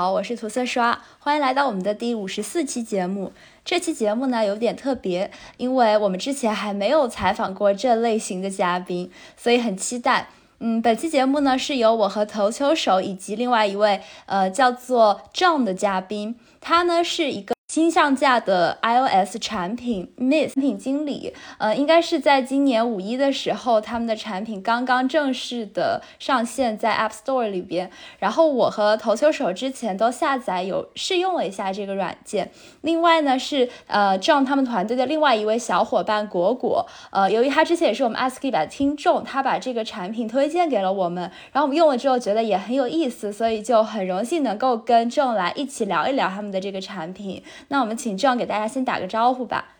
好，我是涂色刷，欢迎来到我们的第五十四期节目。这期节目呢有点特别，因为我们之前还没有采访过这类型的嘉宾，所以很期待。嗯，本期节目呢是由我和投球手以及另外一位呃叫做 John 的嘉宾，他呢是一个。新上架的 iOS 产品 Miss 产品经理，呃，应该是在今年五一的时候，他们的产品刚刚正式的上线在 App Store 里边。然后我和投球手之前都下载有试用了一下这个软件。另外呢是呃 John 他们团队的另外一位小伙伴果果，呃，由于他之前也是我们 Ask 版的听众，他把这个产品推荐给了我们，然后我们用了之后觉得也很有意思，所以就很荣幸能够跟 John 来一起聊一聊他们的这个产品。那我们请这样给大家先打个招呼吧。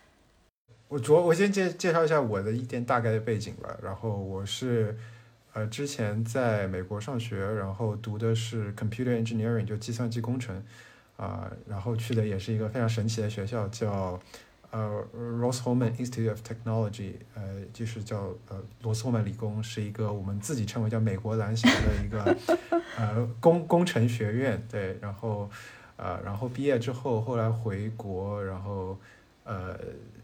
我主我先介介绍一下我的一点大概的背景吧。然后我是呃之前在美国上学，然后读的是 computer engineering 就计算机工程啊，然后去的也是一个非常神奇的学校，叫呃 Rose-Hulman Institute of Technology，呃就是叫呃罗斯霍曼理工，是一个我们自己称为叫美国蓝翔的一个 呃工工程学院。对，然后。啊，然后毕业之后，后来回国，然后，呃，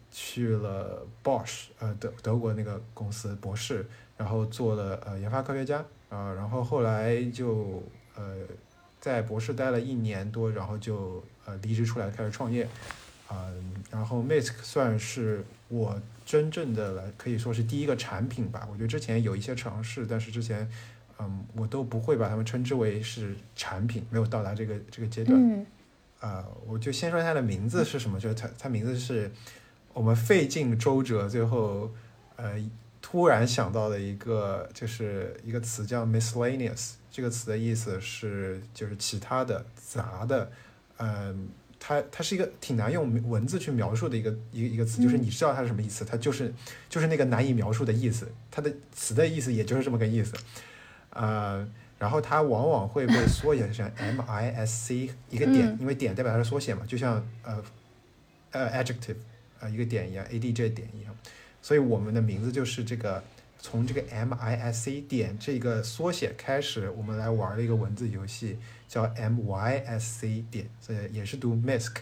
去了 Bosch，呃，德德国那个公司博士，然后做了呃研发科学家，啊，然后后来就呃在博士待了一年多，然后就呃离职出来开始创业，啊，然后 Mask 算是我真正的来可以说是第一个产品吧，我觉得之前有一些尝试，但是之前。嗯，我都不会把它们称之为是产品，没有到达这个这个阶段。嗯，啊，我就先说它的名字是什么，就是它它名字是我们费尽周折，最后呃突然想到的一个就是一个词叫 miscellaneous，这个词的意思是就是其他的杂的，嗯，它它是一个挺难用文字去描述的一个一个一个词，就是你知道它是什么意思，它就是就是那个难以描述的意思，它的词的意思也就是这么个意思。呃，然后它往往会被缩写成 M I S C 一个点，因为点代表它的缩写嘛，就像呃呃 adjective 呃一个点一样，A D J 点一样，所以我们的名字就是这个从这个 M I S C 点这个缩写开始，我们来玩的一个文字游戏，叫 M Y S C 点，所以也是读 Misk，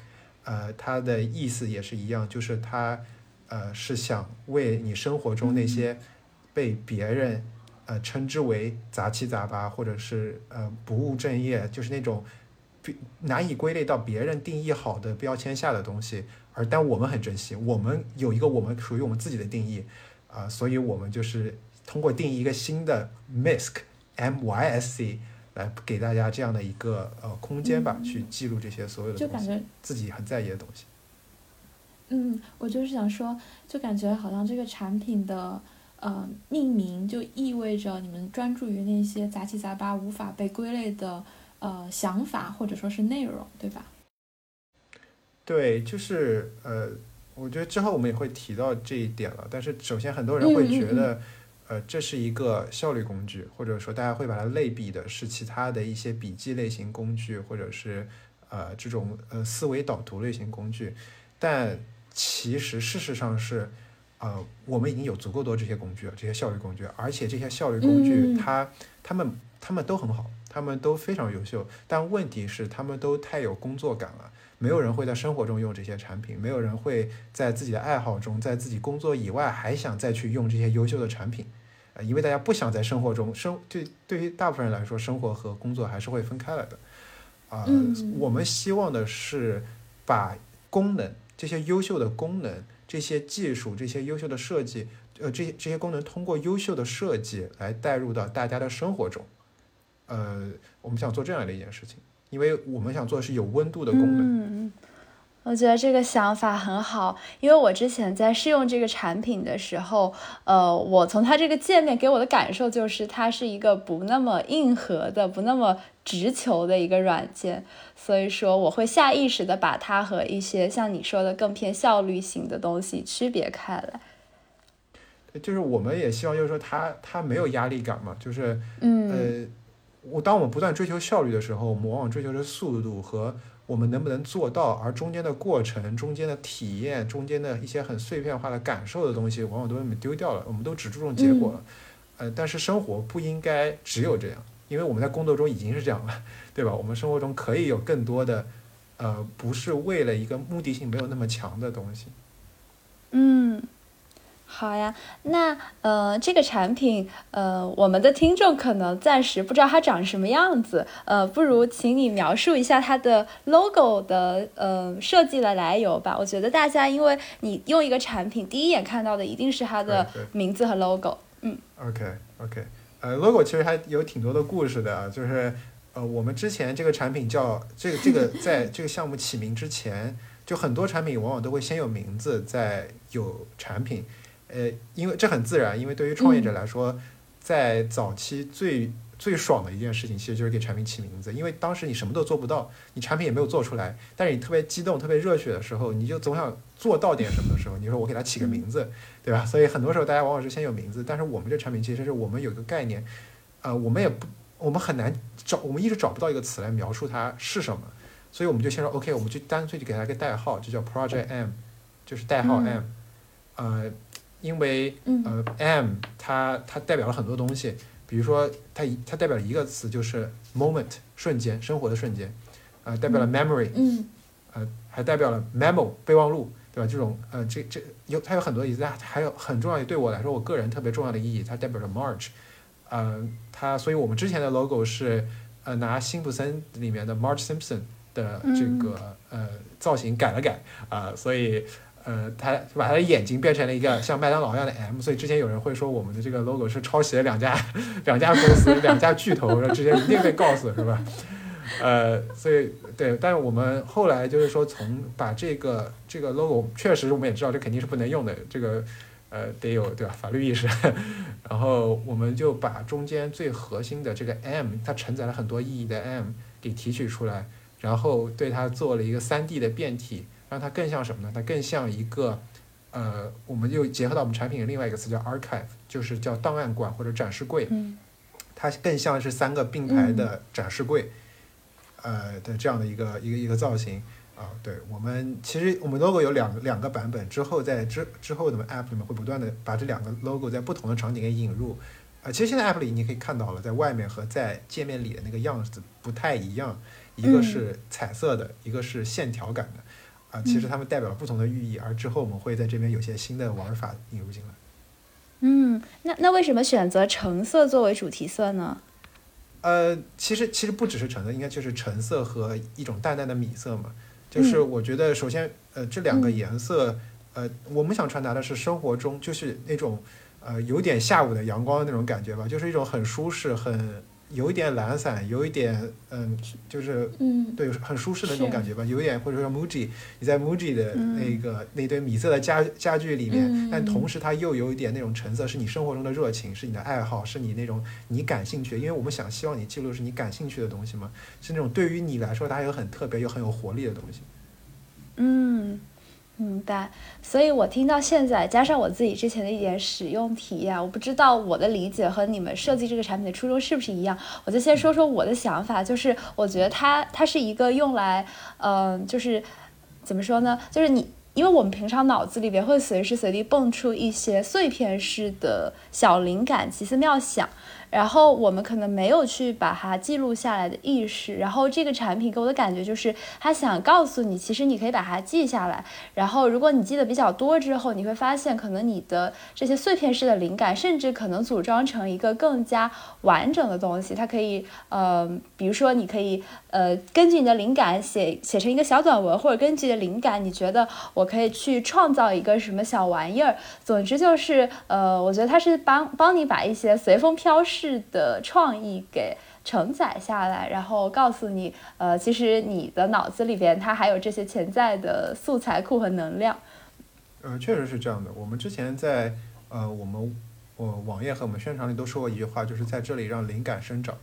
呃，它的意思也是一样，就是它呃是想为你生活中那些被别人呃，称之为杂七杂八，或者是呃不务正业，就是那种难以归类到别人定义好的标签下的东西，而但我们很珍惜，我们有一个我们属于我们自己的定义啊，所以我们就是通过定义一个新的 MISC M Y S C 来给大家这样的一个呃空间吧，去记录这些所有的就感觉自己很在意的东西。嗯，我就是想说，就感觉好像这个产品的。呃，命名就意味着你们专注于那些杂七杂八、无法被归类的呃想法或者说是内容，对吧？对，就是呃，我觉得之后我们也会提到这一点了。但是首先，很多人会觉得，呃，这是一个效率工具，或者说大家会把它类比的是其他的一些笔记类型工具，或者是呃这种呃思维导图类型工具。但其实事实上是。呃，我们已经有足够多这些工具了，这些效率工具，而且这些效率工具，它、它们、它们都很好，它们都非常优秀。但问题是，他们都太有工作感了，没有人会在生活中用这些产品，没有人会在自己的爱好中，在自己工作以外还想再去用这些优秀的产品，呃，因为大家不想在生活中生，对对于大部分人来说，生活和工作还是会分开来的。啊，我们希望的是把功能，这些优秀的功能。这些技术、这些优秀的设计，呃，这些这些功能通过优秀的设计来带入到大家的生活中，呃，我们想做这样的一件事情，因为我们想做的是有温度的功能。我觉得这个想法很好，因为我之前在试用这个产品的时候，呃，我从它这个界面给我的感受就是，它是一个不那么硬核的、不那么直球的一个软件。所以说，我会下意识的把它和一些像你说的更偏效率型的东西区别开来。就是我们也希望，就是说它它没有压力感嘛，就是嗯呃，我当我们不断追求效率的时候，我们往往追求的速度和我们能不能做到，而中间的过程、中间的体验、中间的一些很碎片化的感受的东西，往往都被我们丢掉了。我们都只注重结果了。呃，但是生活不应该只有这样。因为我们在工作中已经是这样了，对吧？我们生活中可以有更多的，呃，不是为了一个目的性没有那么强的东西。嗯。好呀，那呃，这个产品呃，我们的听众可能暂时不知道它长什么样子，呃，不如请你描述一下它的 logo 的呃设计的来由吧。我觉得大家因为你用一个产品，第一眼看到的一定是它的名字和 logo。嗯。OK OK，呃，logo 其实还有挺多的故事的，就是呃，我们之前这个产品叫这个这个 在这个项目起名之前，就很多产品往往都会先有名字，再有产品。呃，因为这很自然，因为对于创业者来说，在早期最最爽的一件事情，其实就是给产品起名字。因为当时你什么都做不到，你产品也没有做出来，但是你特别激动、特别热血的时候，你就总想做到点什么的时候，你说我给它起个名字，对吧？所以很多时候大家往往是先有名字，但是我们这产品其实是我们有一个概念，呃，我们也不，我们很难找，我们一直找不到一个词来描述它是什么，所以我们就先说 OK，我们就干脆就给它一个代号，就叫 Project M，就是代号 M，呃。因为呃，M 它它代表了很多东西，比如说它它代表了一个词就是 moment 瞬间生活的瞬间，呃，代表了 memory，呃，还代表了 memo 备忘录，对吧？这种呃这这有它有很多意思，但还有很重要的对我来说，我个人特别重要的意义，它代表着 March，呃，它所以我们之前的 logo 是呃拿辛普森里面的 March Simpson 的这个呃造型改了改啊，所以。呃，他把他的眼睛变成了一个像麦当劳一样的 M，所以之前有人会说我们的这个 logo 是抄袭了两家 两家公司两家巨头，之前一定被告死是吧？呃，所以对，但是我们后来就是说从把这个这个 logo 确实我们也知道这肯定是不能用的，这个呃得有对吧法律意识，然后我们就把中间最核心的这个 M，它承载了很多意义的 M 给提取出来，然后对它做了一个三 D 的变体。让它更像什么呢？它更像一个，呃，我们又结合到我们产品的另外一个词叫 archive，就是叫档案馆或者展示柜。嗯。它更像是三个并排的展示柜，呃的这样的一个一个一个造型啊。对我们其实我们 logo 有两两个版本，之后在之之后的 app 里面会不断的把这两个 logo 在不同的场景给引入。啊，其实现在 app 里你可以看到了，在外面和在界面里的那个样子不太一样，一个是彩色的，一个是线条感的。啊，其实它们代表了不同的寓意，而之后我们会在这边有些新的玩法引入进来。嗯，那那为什么选择橙色作为主题色呢？呃，其实其实不只是橙色，应该就是橙色和一种淡淡的米色嘛。就是我觉得，首先，呃，这两个颜色，呃，我们想传达的是生活中就是那种呃有点下午的阳光的那种感觉吧，就是一种很舒适很。有一点懒散，有一点嗯，就是嗯，对，很舒适的那种感觉吧。有一点或者说 Muji，你在 Muji 的那个那堆米色的家家具里面，但同时它又有一点那种橙色，是你生活中的热情，是你的爱好，是你那种你感兴趣。因为我们想希望你记录是你感兴趣的东西嘛，是那种对于你来说它有很特别又很有活力的东西。嗯。明白，所以我听到现在，加上我自己之前的一点使用体验，我不知道我的理解和你们设计这个产品的初衷是不是一样。我就先说说我的想法，就是我觉得它它是一个用来，嗯，就是怎么说呢？就是你，因为我们平常脑子里边会随时随地蹦出一些碎片式的小灵感、奇思妙想。然后我们可能没有去把它记录下来的意识，然后这个产品给我的感觉就是，它想告诉你，其实你可以把它记下来。然后如果你记得比较多之后，你会发现，可能你的这些碎片式的灵感，甚至可能组装成一个更加完整的东西。它可以，呃，比如说你可以，呃，根据你的灵感写写成一个小短文，或者根据你的灵感，你觉得我可以去创造一个什么小玩意儿。总之就是，呃，我觉得它是帮帮你把一些随风飘逝。式的创意给承载下来，然后告诉你，呃，其实你的脑子里边它还有这些潜在的素材库和能量。呃，确实是这样的。我们之前在呃我们我网页和我们宣传里都说过一句话，就是在这里让灵感生长。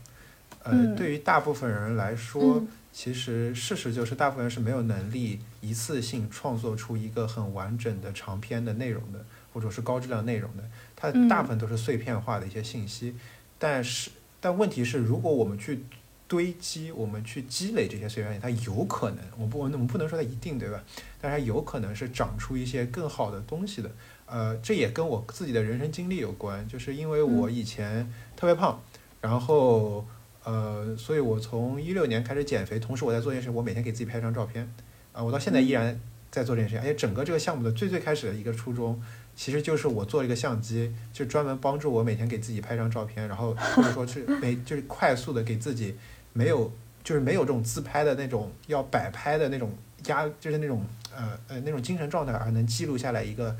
呃，对于大部分人来说，其实事实就是大部分人是没有能力一次性创作出一个很完整的长篇的内容的，或者是高质量内容的。它大部分都是碎片化的一些信息。但是，但问题是，如果我们去堆积，我们去积累这些碎片，它有可能，我不，我们不能说它一定，对吧？但是它有可能是长出一些更好的东西的。呃，这也跟我自己的人生经历有关，就是因为我以前特别胖，然后，呃，所以我从一六年开始减肥，同时我在做一件事，我每天给自己拍一张照片，啊，我到现在依然在做这件事，而且整个这个项目的最最开始的一个初衷，其实就是我做了一个相机，就专门帮助我每天给自己拍张照片，然后或者说是 每就是快速的给自己没有就是没有这种自拍的那种要摆拍的那种压，就是那种呃呃那种精神状态，而能记录下来一个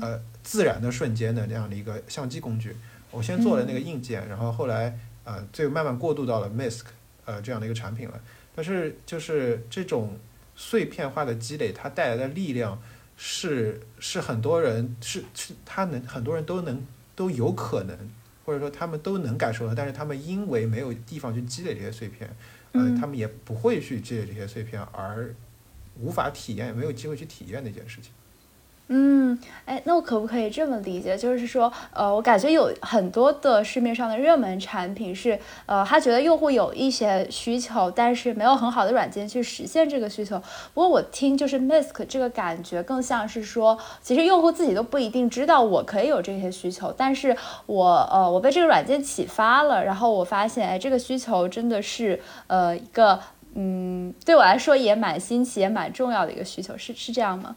呃自然的瞬间的这样的一个相机工具。我先做了那个硬件，然后后来。呃，最慢慢过渡到了 Misk，呃，这样的一个产品了。但是就是这种碎片化的积累，它带来的力量是是很多人是是他能很多人都能都有可能，或者说他们都能感受到，但是他们因为没有地方去积累这些碎片，呃，他们也不会去积累这些碎片，而无法体验，没有机会去体验那件事情。嗯，哎，那我可不可以这么理解？就是说，呃，我感觉有很多的市面上的热门产品是，呃，他觉得用户有一些需求，但是没有很好的软件去实现这个需求。不过我听就是 Misk 这个感觉更像是说，其实用户自己都不一定知道我可以有这些需求，但是我，呃，我被这个软件启发了，然后我发现，哎，这个需求真的是，呃，一个，嗯，对我来说也蛮新奇、也蛮重要的一个需求，是是这样吗？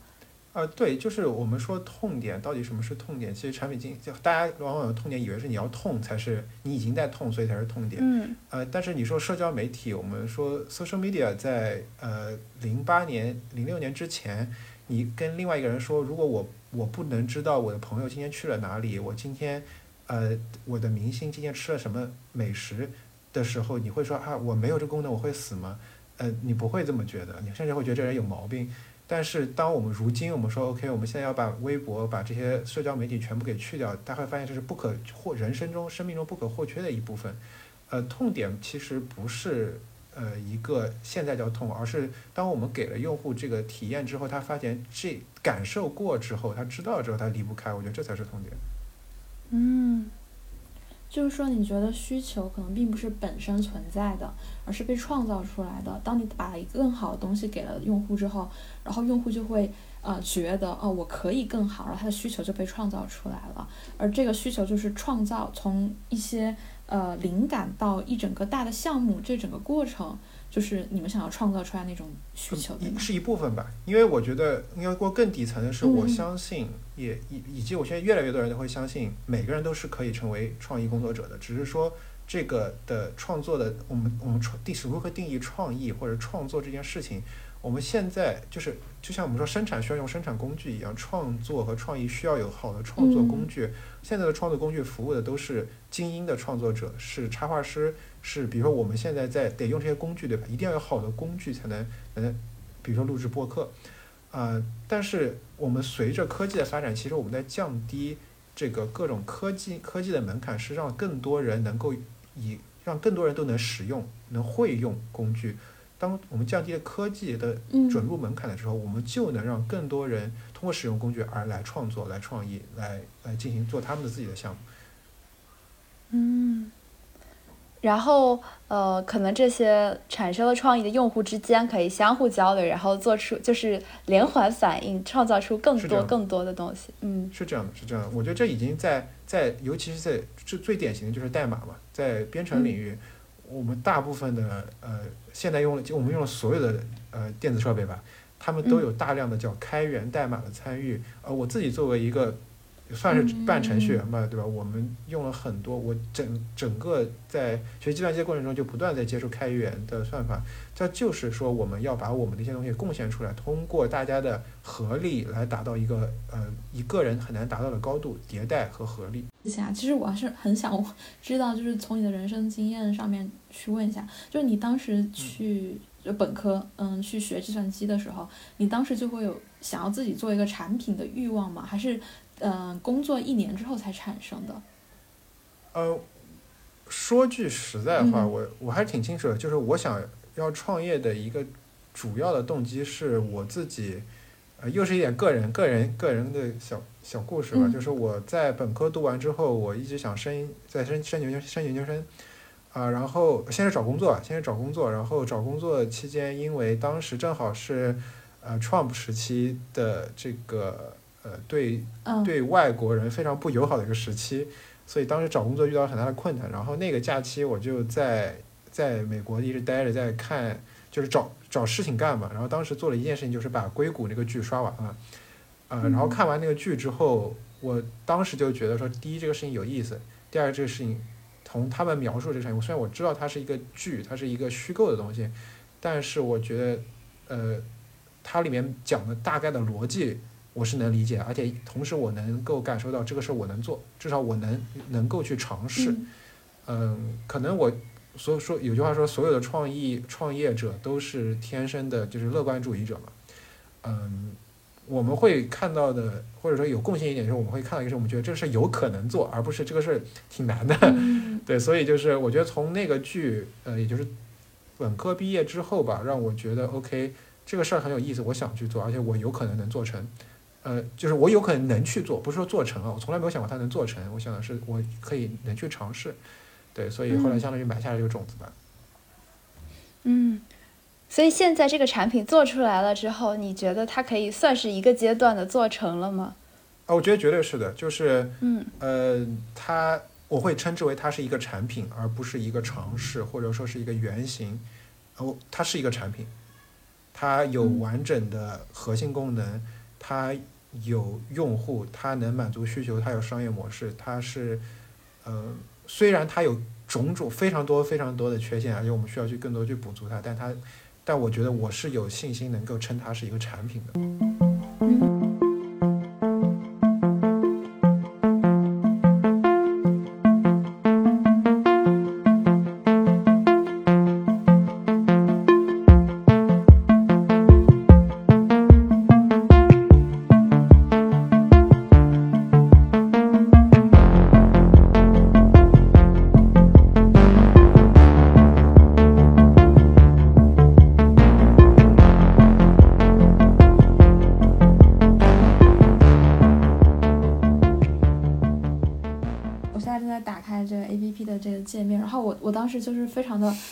呃，对，就是我们说痛点到底什么是痛点？其实产品经就大家往往有痛点，以为是你要痛才是你已经在痛，所以才是痛点。嗯。呃，但是你说社交媒体，我们说 social media 在呃零八年、零六年之前，你跟另外一个人说，如果我我不能知道我的朋友今天去了哪里，我今天呃我的明星今天吃了什么美食的时候，你会说啊我没有这功能我会死吗？呃，你不会这么觉得，你甚至会觉得这人有毛病。但是，当我们如今我们说 OK，我们现在要把微博、把这些社交媒体全部给去掉，大家会发现这是不可或人生中、生命中不可或缺的一部分。呃，痛点其实不是呃一个现在叫痛，而是当我们给了用户这个体验之后，他发现这感受过之后，他知道之后，他离不开。我觉得这才是痛点。嗯。就是说，你觉得需求可能并不是本身存在的，而是被创造出来的。当你把一个更好的东西给了用户之后，然后用户就会呃觉得哦，我可以更好，然后他的需求就被创造出来了。而这个需求就是创造从一些呃灵感到一整个大的项目这整个过程。就是你们想要创造出来那种需求，是一部分吧。因为我觉得应该过更底层的是，我相信也以以及我现在越来越多人都会相信，每个人都是可以成为创意工作者的。只是说这个的创作的，我们我们创定是如何定义创意或者创作这件事情。我们现在就是就像我们说生产需要用生产工具一样，创作和创意需要有好的创作工具。现在的创作工具服务的都是精英的创作者，是插画师。是，比如说我们现在在得用这些工具，对吧？一定要有好的工具才能，能，比如说录制播客，啊，但是我们随着科技的发展，其实我们在降低这个各种科技科技的门槛，是让更多人能够以让更多人都能使用，能会用工具。当我们降低了科技的准入门槛的时候，我们就能让更多人通过使用工具而来创作、来创意、来来进行做他们的自己的项目。嗯。然后，呃，可能这些产生了创意的用户之间可以相互交流，然后做出就是连环反应，创造出更多更多的东西。嗯，是这样的，是这样的。我觉得这已经在在，尤其是在最最典型的就是代码嘛，在编程领域，我们大部分的呃，现在用了就我们用了所有的呃电子设备吧，他们都有大量的叫开源代码的参与。呃，我自己作为一个。算是半程序员吧，对吧？我们用了很多，我整整个在学计算机的过程中就不断在接触开源的算法。这就是说，我们要把我们的一些东西贡献出来，通过大家的合力来达到一个呃一个人很难达到的高度，迭代和合力。其实我还是很想知道，就是从你的人生经验上面去问一下，就是你当时去就本科嗯去学计算机的时候，你当时就会有想要自己做一个产品的欲望吗？还是？嗯，工作一年之后才产生的。呃，说句实在话，我我还是挺清楚的，就是我想要创业的一个主要的动机是我自己，呃，又是一点个人、个人、个人的小小故事吧。就是我在本科读完之后，我一直想升在升升研究升研究生，啊，然后先是找工作，先是找工作，然后找工作期间，因为当时正好是呃 Trump 时期的这个。呃，对，对外国人非常不友好的一个时期，所以当时找工作遇到很大的困难。然后那个假期，我就在在美国一直待着，在看就是找找事情干嘛。然后当时做了一件事情，就是把硅谷那个剧刷完了，呃，然后看完那个剧之后，我当时就觉得说，第一这个事情有意思，第二这个事情从他们描述这个事情，虽然我知道它是一个剧，它是一个虚构的东西，但是我觉得呃，它里面讲的大概的逻辑。我是能理解，而且同时我能够感受到这个事儿我能做，至少我能能够去尝试。嗯，可能我所以说有句话说，所有的创意创业者都是天生的，就是乐观主义者嘛。嗯，我们会看到的，或者说有共性一点，就是我们会看到一个事，我们觉得这个事有可能做，而不是这个事儿挺难的。对，所以就是我觉得从那个剧，呃，也就是本科毕业之后吧，让我觉得 OK，这个事儿很有意思，我想去做，而且我有可能能做成。呃，就是我有可能能去做，不是说做成啊，我从来没有想过它能做成。我想的是，我可以能去尝试，对，所以后来相当于埋下了这个种子吧。嗯，所以现在这个产品做出来了之后，你觉得它可以算是一个阶段的做成了吗？啊，我觉得绝对是的，就是嗯，呃，它我会称之为它是一个产品，而不是一个尝试，或者说是一个原型。哦，它是一个产品，它有完整的核心功能，它。有用户，它能满足需求，它有商业模式，它是，呃，虽然它有种种非常多非常多的缺陷，而且我们需要去更多去补足它，但它，但我觉得我是有信心能够称它是一个产品的。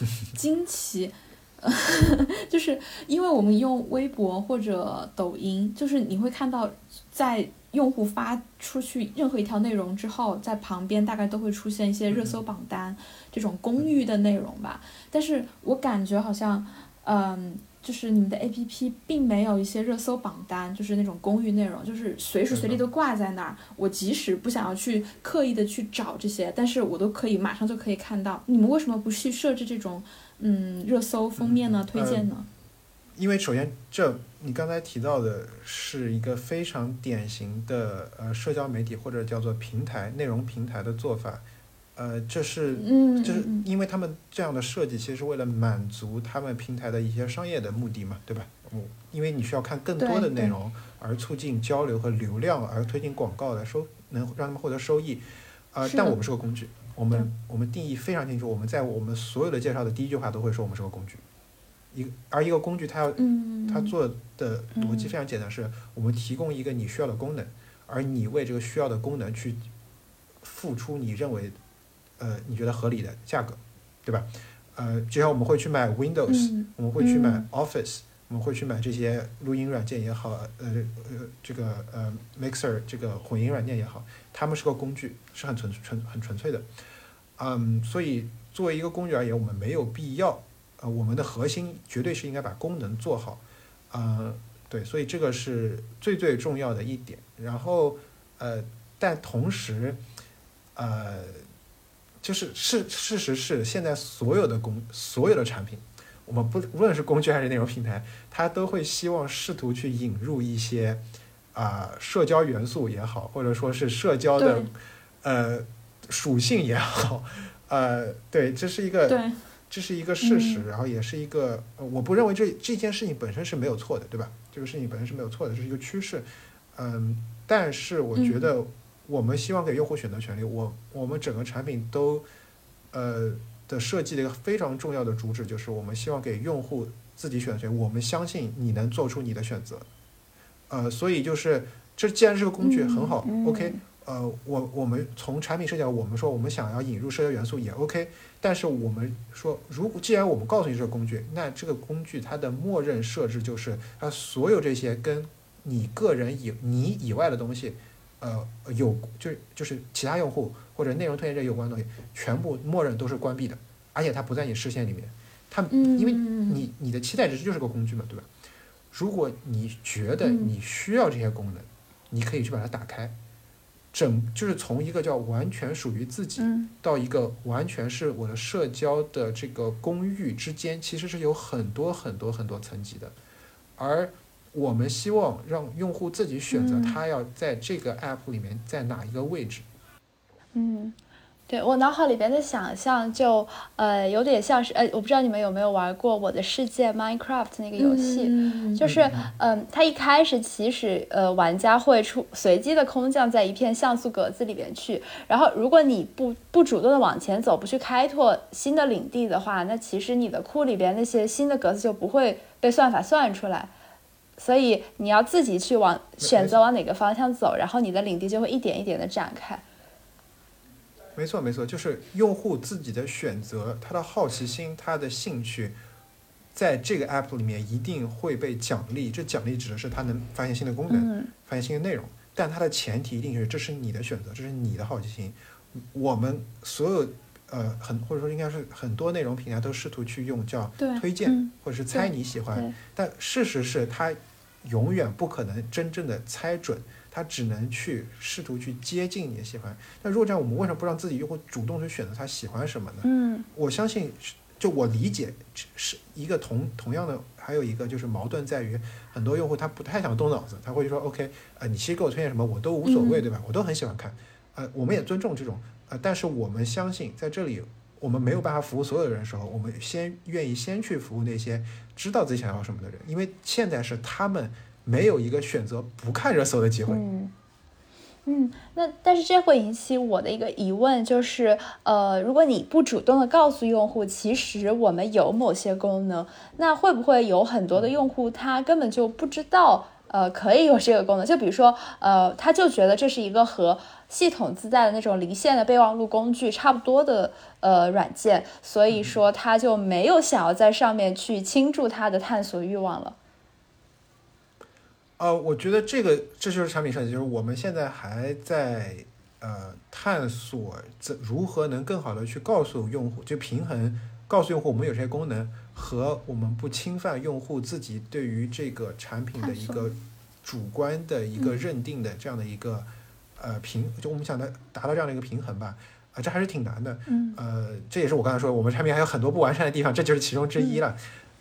惊奇，就是因为我们用微博或者抖音，就是你会看到，在用户发出去任何一条内容之后，在旁边大概都会出现一些热搜榜单这种公寓的内容吧。但是我感觉好像，嗯。就是你们的 A P P 并没有一些热搜榜单，就是那种公寓内容，就是随时随地都挂在那儿。我即使不想要去刻意的去找这些，但是我都可以马上就可以看到。你们为什么不去设置这种嗯热搜封面呢？推荐呢？因为首先，这你刚才提到的是一个非常典型的呃社交媒体或者叫做平台内容平台的做法。呃，这是，就是因为他们这样的设计，其实是为了满足他们平台的一些商业的目的嘛，对吧？我，因为你需要看更多的内容，而促进交流和流量，而推进广告的收，能让他们获得收益。呃，但我们是个工具，我们我们定义非常清楚，我们在我们所有的介绍的第一句话都会说我们是个工具。一而一个工具，它要，它做的逻辑非常简单，是我们提供一个你需要的功能，而你为这个需要的功能去付出你认为。呃，你觉得合理的价格，对吧？呃，就像我们会去买 Windows，我们会去买 Office，我们会去买这些录音软件也好，呃呃，这个呃 Mixer 这个混音软件也好，它们是个工具，是很纯纯很纯粹的。嗯，所以作为一个工具而言，我们没有必要，呃，我们的核心绝对是应该把功能做好。呃，对，所以这个是最最重要的一点。然后，呃，但同时，呃。就是事事实是，现在所有的工所有的产品，我们不无论是工具还是内容平台，它都会希望试图去引入一些啊社交元素也好，或者说是社交的呃属性也好，呃，对，这是一个这是一个事实，然后也是一个，我不认为这这件事情本身是没有错的，对吧？这个事情本身是没有错的，这是一个趋势，嗯，但是我觉得。我们希望给用户选择权利。我我们整个产品都，呃的设计的一个非常重要的主旨就是，我们希望给用户自己选择权。我们相信你能做出你的选择。呃，所以就是这既然是个工具，很好，OK。呃，我我们从产品设计，我们说我们想要引入社交元素也 OK。但是我们说，如果既然我们告诉你这个工具，那这个工具它的默认设置就是它所有这些跟你个人以你以外的东西。呃，有就是就是其他用户或者内容推荐者有关的东西，全部默认都是关闭的，而且它不在你视线里面，它嗯，因为嗯你你的期待值就是个工具嘛，对吧？如果你觉得嗯你需要这些功能，你可以去把它打开，整就是从一个叫完全属于自己嗯到一个完全是我的社交的这个公寓之间，其实是有很多很多很多层级的，而我们希望让用户自己选择嗯他要在这个 app 里面在哪一个位置。嗯，对我脑海里边的想象就呃有点像是呃，我不知道你们有没有玩过《我的世界》Minecraft 那个游戏，嗯就是嗯它一开始起始，呃，玩家会出随机的空降在一片像素格子里边去，然后如果你不不主动的往前走，不去开拓新的领地的话，那其实你的库里边那些新的格子就不会被算法算出来，所以你要自己去往选择往哪个方向走，然后你的领地就会一点一点的展开。没错，没错，就是用户自己的选择，他的好奇心，他的兴趣，在这个 app 里面一定会被奖励。这奖励指的是他能发现新的功能，嗯发现新的内容，但它的前提一定是这是你的选择，这是你的好奇心。我们所有呃很或者说应该是很多内容平台都试图去用叫推荐、嗯或者是猜你喜欢，但事实是它永远不可能真正的猜准，它只能去试图去接近你的喜欢。但如果这样，我们为什么不让自己用户主动去选择他喜欢什么呢？嗯我相信是，就我理解是一个同同样的，还有一个就是矛盾在于，很多用户他不太想动脑子，他会说 OK，呃，你其实给我推荐什么我都无所谓，嗯对吧？我都很喜欢看，呃，我们也尊重这种，呃，但是我们相信在这里。我们没有办法服务所有的人的时候，我们先愿意先去服务那些知道自己想要什么的人，因为现在是他们没有一个选择不看热搜的机会。嗯。嗯，那但是这会引起我的一个疑问，就是，呃，如果你不主动的告诉用户，其实我们有某些功能，那会不会有很多的用户他根本就不知道，呃，可以有这个功能？就比如说，呃，他就觉得这是一个和系统自带的那种离线的备忘录工具差不多的呃软件，所以说他就没有想要在上面去倾注他的探索欲望了。呃，我觉得这个这就是产品设计，就是我们现在还在呃探索怎如何能更好的去告诉用户，就平衡告诉用户我们有这些功能和我们不侵犯用户自己对于这个产品的一个主观的一个嗯认定的这样的一个、呃平，就我们想的达到这样的一个平衡吧。啊、这还是挺难的。嗯呃，这也是我刚才说，我们产品还有很多不完善的地方，这就是其中之一了。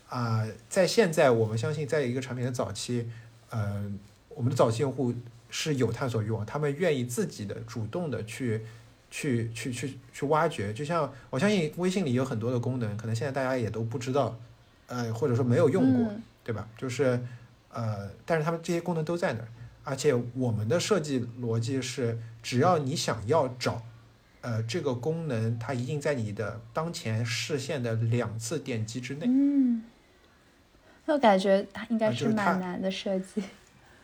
啊、在现在我们相信，在一个产品的早期，呃，我们的早期用户是有探索欲望，他们愿意自己的主动的去去去去去挖掘。就像我相信微信里有很多的功能，可能现在大家也都不知道，呃，或者说没有用过，嗯对吧？就是呃，但是他们这些功能都在那儿，而且我们的设计逻辑是，只要你想要找。呃，这个功能它一定在你的当前视线的两次点击之内。嗯，那我感觉它应该是蛮难的设计。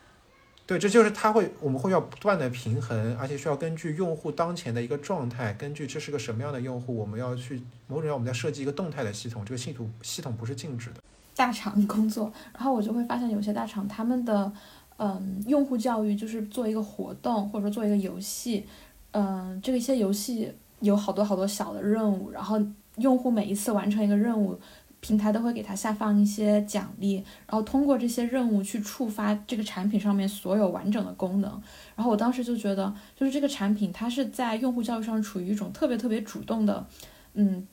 对，这就是它会，我们会要不断的平衡，而且需要根据用户当前的一个状态，根据这是个什么样的用户，我们要去某种上我们在设计一个动态的系统，这个系统系统不是静止的。大厂工作，然后我就会发现有些大厂他们的嗯用户教育就是做一个活动或者说做一个游戏，嗯这个一些游戏有好多好多小的任务，然后用户每一次完成一个任务，平台都会给他下放一些奖励，然后通过这些任务去触发这个产品上面所有完整的功能。然后我当时就觉得，就是这个产品它是在用户教育上处于一种特别特别主动的，嗯。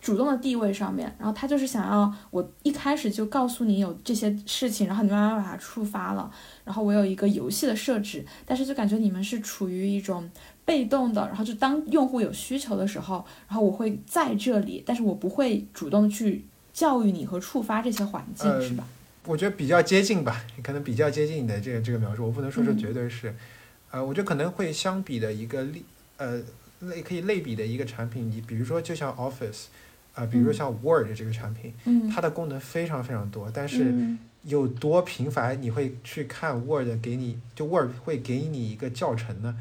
主动的地位上面，然后他就是想要我一开始就告诉你有这些事情，然后你慢慢把它触发了，然后我有一个游戏的设置，但是就感觉你们是处于一种被动的，然后就当用户有需求的时候，然后我会在这里，但是我不会主动去教育你和触发这些环境，呃是吧？我觉得比较接近吧，可能比较接近你的这个这个描述，我不能说是嗯绝对是，呃，我觉得可能会相比的一个例呃类可以类比的一个产品，你比如说就像 Office，呃，比如说嗯。像 Word 这个产品，嗯。它的功能非常非常多，但是嗯。有多频繁你会去看 Word 给你就 Word 会给你一个教程呢？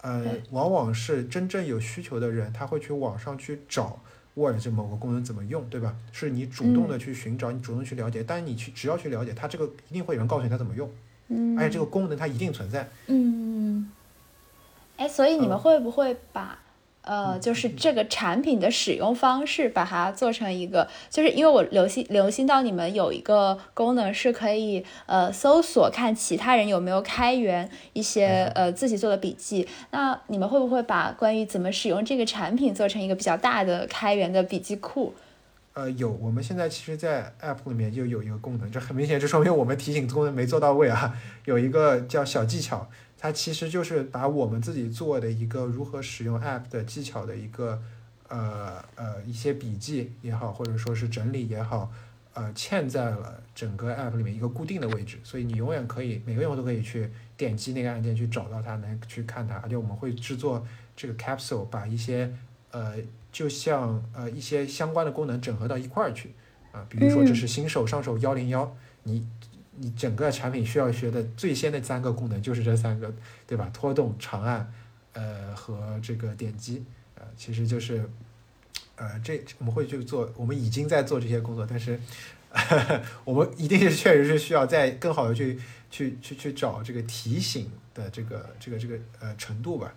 呃，往往是真正有需求的人，他会去网上去找 Word 这某个功能怎么用，对吧？是你主动的去寻找，你主动去了解，但是你去只要去了解，它这个一定会有人告诉你它怎么用，嗯，而且这个。功能它一定存在。嗯哎，所以你们呃会不会把呃，就是这个产品的使用方式，把它做成一个，就是因为我留心留心到你们有一个功能是可以呃搜索看其他人有没有开源一些呃自己做的笔记，那你们会不会把关于怎么使用这个产品做成一个比较大的开源的笔记库？呃，有，我们现在其实，在 App 里面就有一个功能，这很明显，这说明我们提醒功能没做到位啊。有一个叫小技巧。它其实就是把我们自己做的一个如何使用 App 的技巧的一个呃呃一些笔记也好，或者说是整理也好，呃嵌在了整个 App 里面一个固定的位置，所以你永远可以每个用户都可以去点击那个按键去找到它，来去看它。而且我们会制作这个 Capsule，把一些呃就像呃一些相关的功能整合到一块儿去啊，比如说这是新手上手幺零幺，你。你整个产品需要学的最先的三个功能就是这三个，对吧？拖动、长按，呃和这个点击，呃，其实就是，呃，这我们会去做，我们已经在做这些工作，但是 我们一定是确实是需要再更好的去去去去找这个提醒的这个这个这个呃程度吧。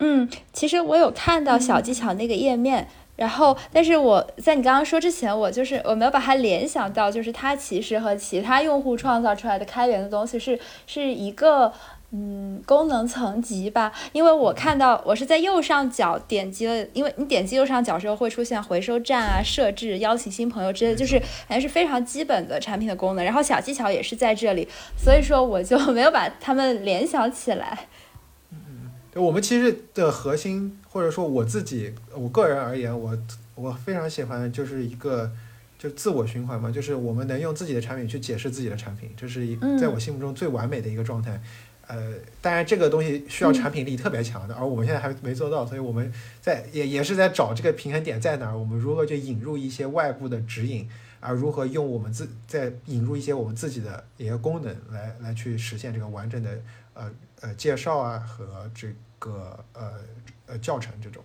嗯，其实我有看到小技巧那个页面。然后，但是我在你刚刚说之前，我就是我没有把它联想到，就是它其实和其他用户创造出来的开源的东西是是一个嗯功能层级吧。因为我看到我是在右上角点击了，因为你点击右上角时候会出现回收站啊、设置、邀请新朋友之类，就是还是非常基本的产品的功能。然后小技巧也是在这里，所以说我就 没有把它们联想起来。嗯，对，我们其实的核心。或者说我自己，我个人而言，我我非常喜欢就是一个就自我循环嘛，就是我们能用自己的产品去解释自己的产品，这是一在我心目中最完美的一个状态。呃，当然这个东西需要产品力特别强的，而我们现在还没做到，所以我们在也也是在找这个平衡点在哪儿，我们如何去引入一些外部的指引，而如何用我们自在引入一些我们自己的一个功能来来去实现这个完整的呃呃介绍啊和这个呃。呃，教程这种，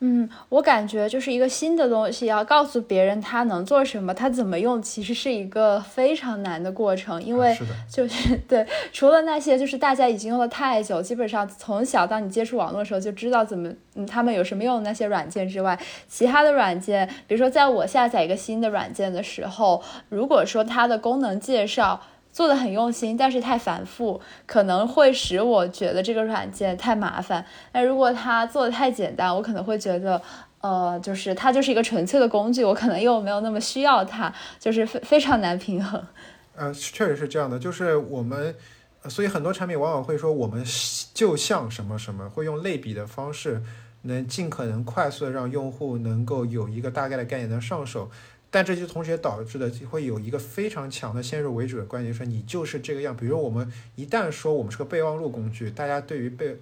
嗯，我感觉就是一个新的东西，要告诉别人它能做什么，它怎么用，其实是一个非常难的过程。因为就是对，除了那些就是大家已经用了太久，基本上从小到你接触网络的时候就知道怎么，嗯，他们有什么用的那些软件之外，其他的软件，比如说在我下载一个新的软件的时候，如果说它的功能介绍。做的很用心，但是太繁复，可能会使我觉得这个软件太麻烦。那如果它做的太简单，我可能会觉得，呃，就是它就是一个纯粹的工具，我可能又没有那么需要它，就是非非常难平衡。呃，确实是这样的，就是我们，所以很多产品往往会说我们就像什么什么，会用类比的方式，能尽可能快速的让用户能够有一个大概的概念能上手。但这些同时也导致的会有一个非常强的先入为主的观点，说你就是这个样。比如我们一旦说我们是个备忘录工具，大家对于备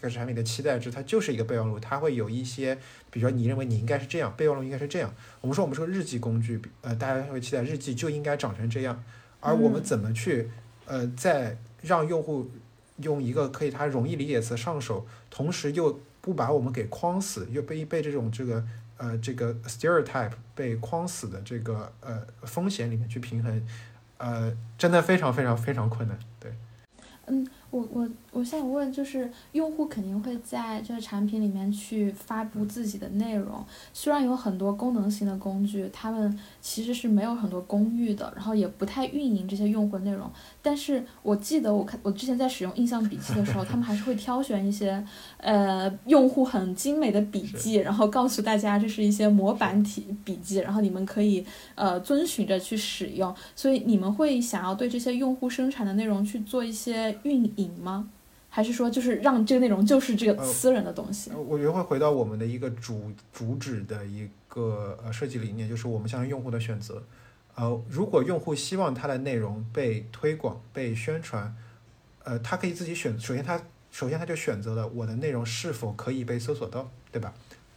个产品的期待值，它就是一个备忘录，它会有一些，比如说你认为你应该是这样，备忘录应该是这样。我们说我们是个日记工具，呃，大家会期待日记就应该长成这样。而我们怎么去，呃，在让用户用一个可以他容易理解词上手，同时又不把我们给框死，又被被这种这个。呃，这个 stereotype 被框死的这个呃风险里面去平衡，呃，真的非常非常非常困难，对。嗯。我我我想问，就是用户肯定会在这个产品里面去发布自己的内容。虽然有很多功能型的工具，他们其实是没有很多公域的，然后也不太运营这些用户内容。但是我记得我看我之前在使用印象笔记的时候，他们还是会挑选一些呃用户很精美的笔记，然后告诉大家这是一些模板体笔记，然后你们可以呃遵循着去使用。所以你们会想要对这些用户生产的内容去做一些运。营吗？还是说就是让这个内容就是这个私人的东西？我觉得会回到我们的一个主主旨的一个呃设计理念，就是我们向用户的选择。呃，如果用户希望他的内容被推广、被宣传，呃，他可以自己选。首先，他首先他就选择了我的内容是否可以被搜索到，对吧？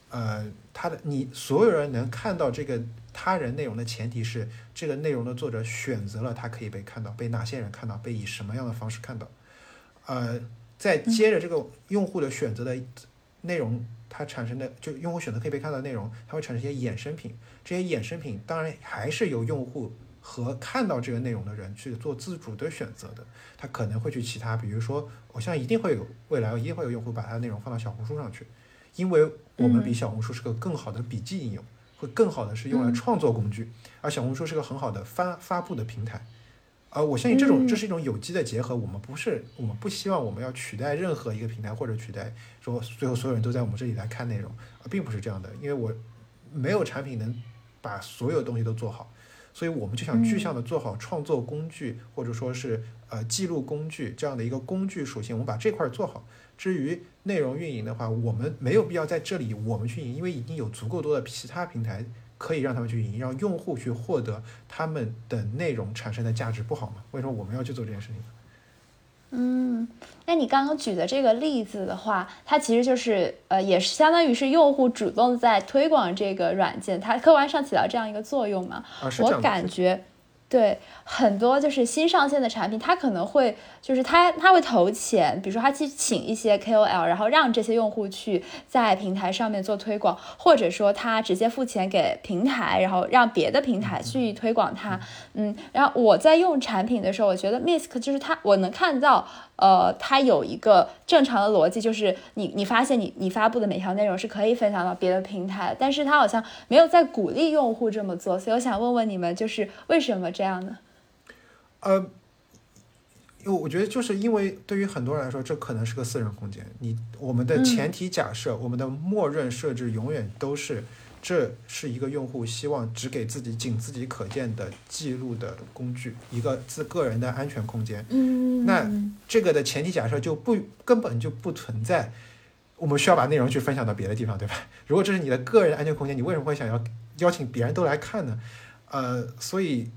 呃，他的你所有人能看到这个他人内容的前提是，这个内容的作者选择了他可以被看到，被哪些人看到，被以什么样的方式看到。呃，再接着这个用户的选择的内容，它产生的就用户选择可以被看到的内容，它会产生一些衍生品。这些衍生品当然还是由用户和看到这个内容的人去做自主的选择的。他可能会去其他，比如说，我相信一定会有未来，一定会有用户把他的内容放到小红书上去，因为我们比小红书是个更好的笔记应用，会更好的是用来创作工具，而小红书是个很好的发发布的平台。呃，我相信这种这是一种有机的结合。我们不是，我们不希望我们要取代任何一个平台，或者取代说最后所有人都在我们这里来看内容，并不是这样的。因为我没有产品能把所有东西都做好，所以我们就想具象的做好创作工具，或者说是呃记录工具这样的一个工具属性。我们把这块做好。至于内容运营的话，我们没有必要在这里我们去运营，因为已经有足够多的其他平台。可以让他们去运营，让用户去获得他们的内容产生的价值，不好吗？为什么我们要去做这件事情呢？嗯，那你刚刚举的这个例子的话，它其实就是呃，也是相当于是用户主动在推广这个软件，它客观上起到这样一个作用嘛？啊，我感觉。对很多就是新上线的产品，它可能会就是它它会投钱，比如说它去请一些 KOL，然后让这些用户去在平台上面做推广，或者说它直接付钱给平台，然后让别的平台去推广它。嗯，然后我在用产品的时候，我觉得 Misk 就是它，我能看到。呃，它有一个正常的逻辑，就是你你发现你你发布的每条内容是可以分享到别的平台，但是它好像没有在鼓励用户这么做，所以我想问问你们，就是为什么这样呢？呃，因为我觉得就是因为对于很多人来说，这可能是个私人空间。你我们的前提假设，我们的默认设置永远都是。这是一个用户希望只给自己仅自己可见的记录的工具，一个自个人的安全空间。嗯，那这个的前提假设就不根本就不存在，我们需要把内容去分享到别的地方，对吧？如果这是你的个人安全空间，你为什么会想要邀请别人都来看呢？呃，所以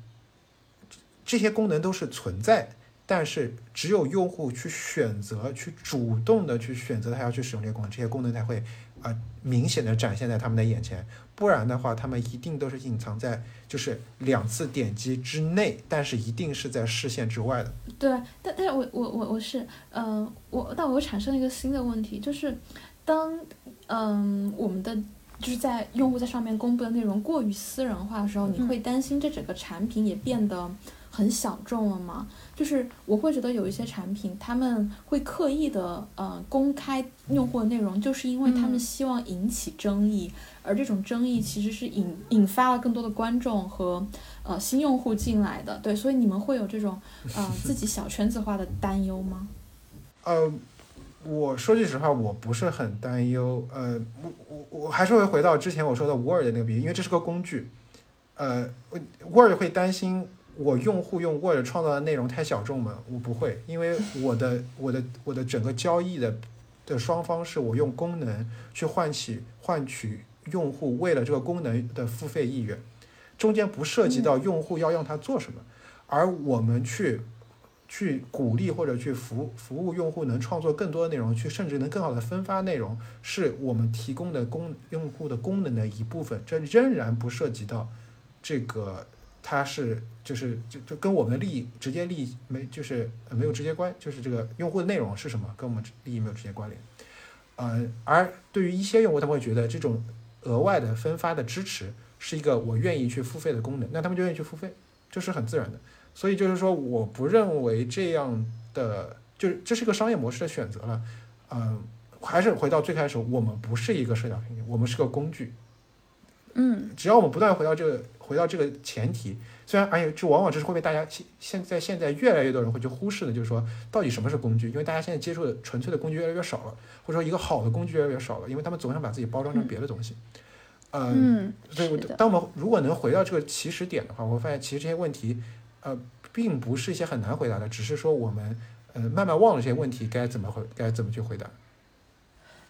这些功能都是存在，但是只有用户去选择、去主动的去选择他要去使用这些功能，这些功能才会。啊，明显的展现在他们的眼前，不然的话，他们一定都是隐藏在就是两次点击之内，但是一定是在视线之外的。对，但但是我我我我是，嗯，我但我又产生了一个新的问题，就是当嗯我们的就是在用户在上面公布的内容过于私人化的时候，你会担心这整个产品也变得很小众了吗？就是我会觉得有一些产品，他们会刻意的呃公开用户的内容，就是因为他们希望引起争议，而这种争议其实是引引发了更多的观众和呃新用户进来的。对，所以你们会有这种呃自己小圈子化的担忧吗？呃，我说句实话，我不是很担忧。呃，我我我还是会回到之前我说的 Word 那个比喻，因为这是个工具。呃，Word 会担心。我用户用 Word 创造的内容太小众吗？我不会，因为我的我的我的整个交易的的双方是我用功能去换取换取用户为了这个功能的付费意愿，中间不涉及到用户要用它做什么，而我们去去鼓励或者去服服务用户能创作更多的内容，去甚至能更好的分发内容，是我们提供的功用户的功能的一部分，这仍然不涉及到这个。它是就是就就跟我们的利益直接利益没就是没有直接关，就是这个用户的内容是什么跟我们利益没有直接关联。呃，而对于一些用户，他们会觉得这种额外的分发的支持是一个我愿意去付费的功能，那他们就愿意去付费，这是很自然的。所以就是说，我不认为这样的就是这是个商业模式的选择了。嗯，还是回到最开始，我们不是一个社交平台，我们是个工具。嗯，只要我们不断回到这个。回到这个前提，虽然而且这往往这是会被大家现现在现在越来越多人会去忽视的，就是说到底什么是工具？因为大家现在接触的纯粹的工具越来越少了，或者说一个好的工具越来越少了，因为他们总想把自己包装成别的东西。嗯，所以当我们如果能回到这个起始点的话，我会发现其实这些问题呃并不是一些很难回答的，只是说我们呃慢慢忘了这些问题该怎么回该怎么去回答。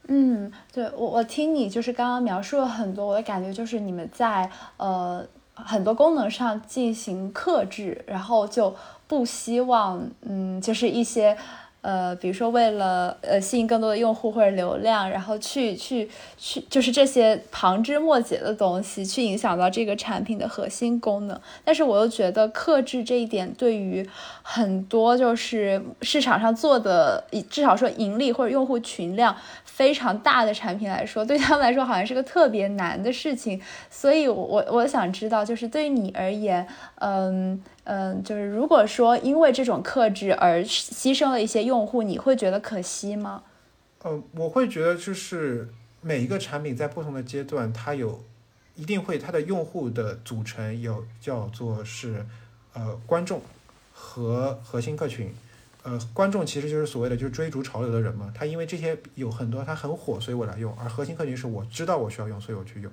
嗯，对我我听你就是刚刚描述了很多，我的感觉就是你们在呃。很多功能上进行克制，然后就不希望，嗯，就是一些，呃，比如说为了呃吸引更多的用户或者流量，然后去去去，就是这些旁枝末节的东西去影响到这个产品的核心功能。但是我又觉得克制这一点对于很多就是市场上做的，至少说盈利或者用户群量。非常大的产品来说，对他们来说好像是个特别难的事情，所以，我我想知道，就是对于你而言，嗯嗯，就是如果说因为这种克制而牺牲了一些用户，你会觉得可惜吗？呃，我会觉得就是每一个产品在不同的阶段，它有一定会它的用户的组成有叫做是呃观众和核心客群。呃，观众其实就是所谓的就是追逐潮流的人嘛，他因为这些有很多他很火，所以我来用，而核心客群是我知道我需要用，所以我去用。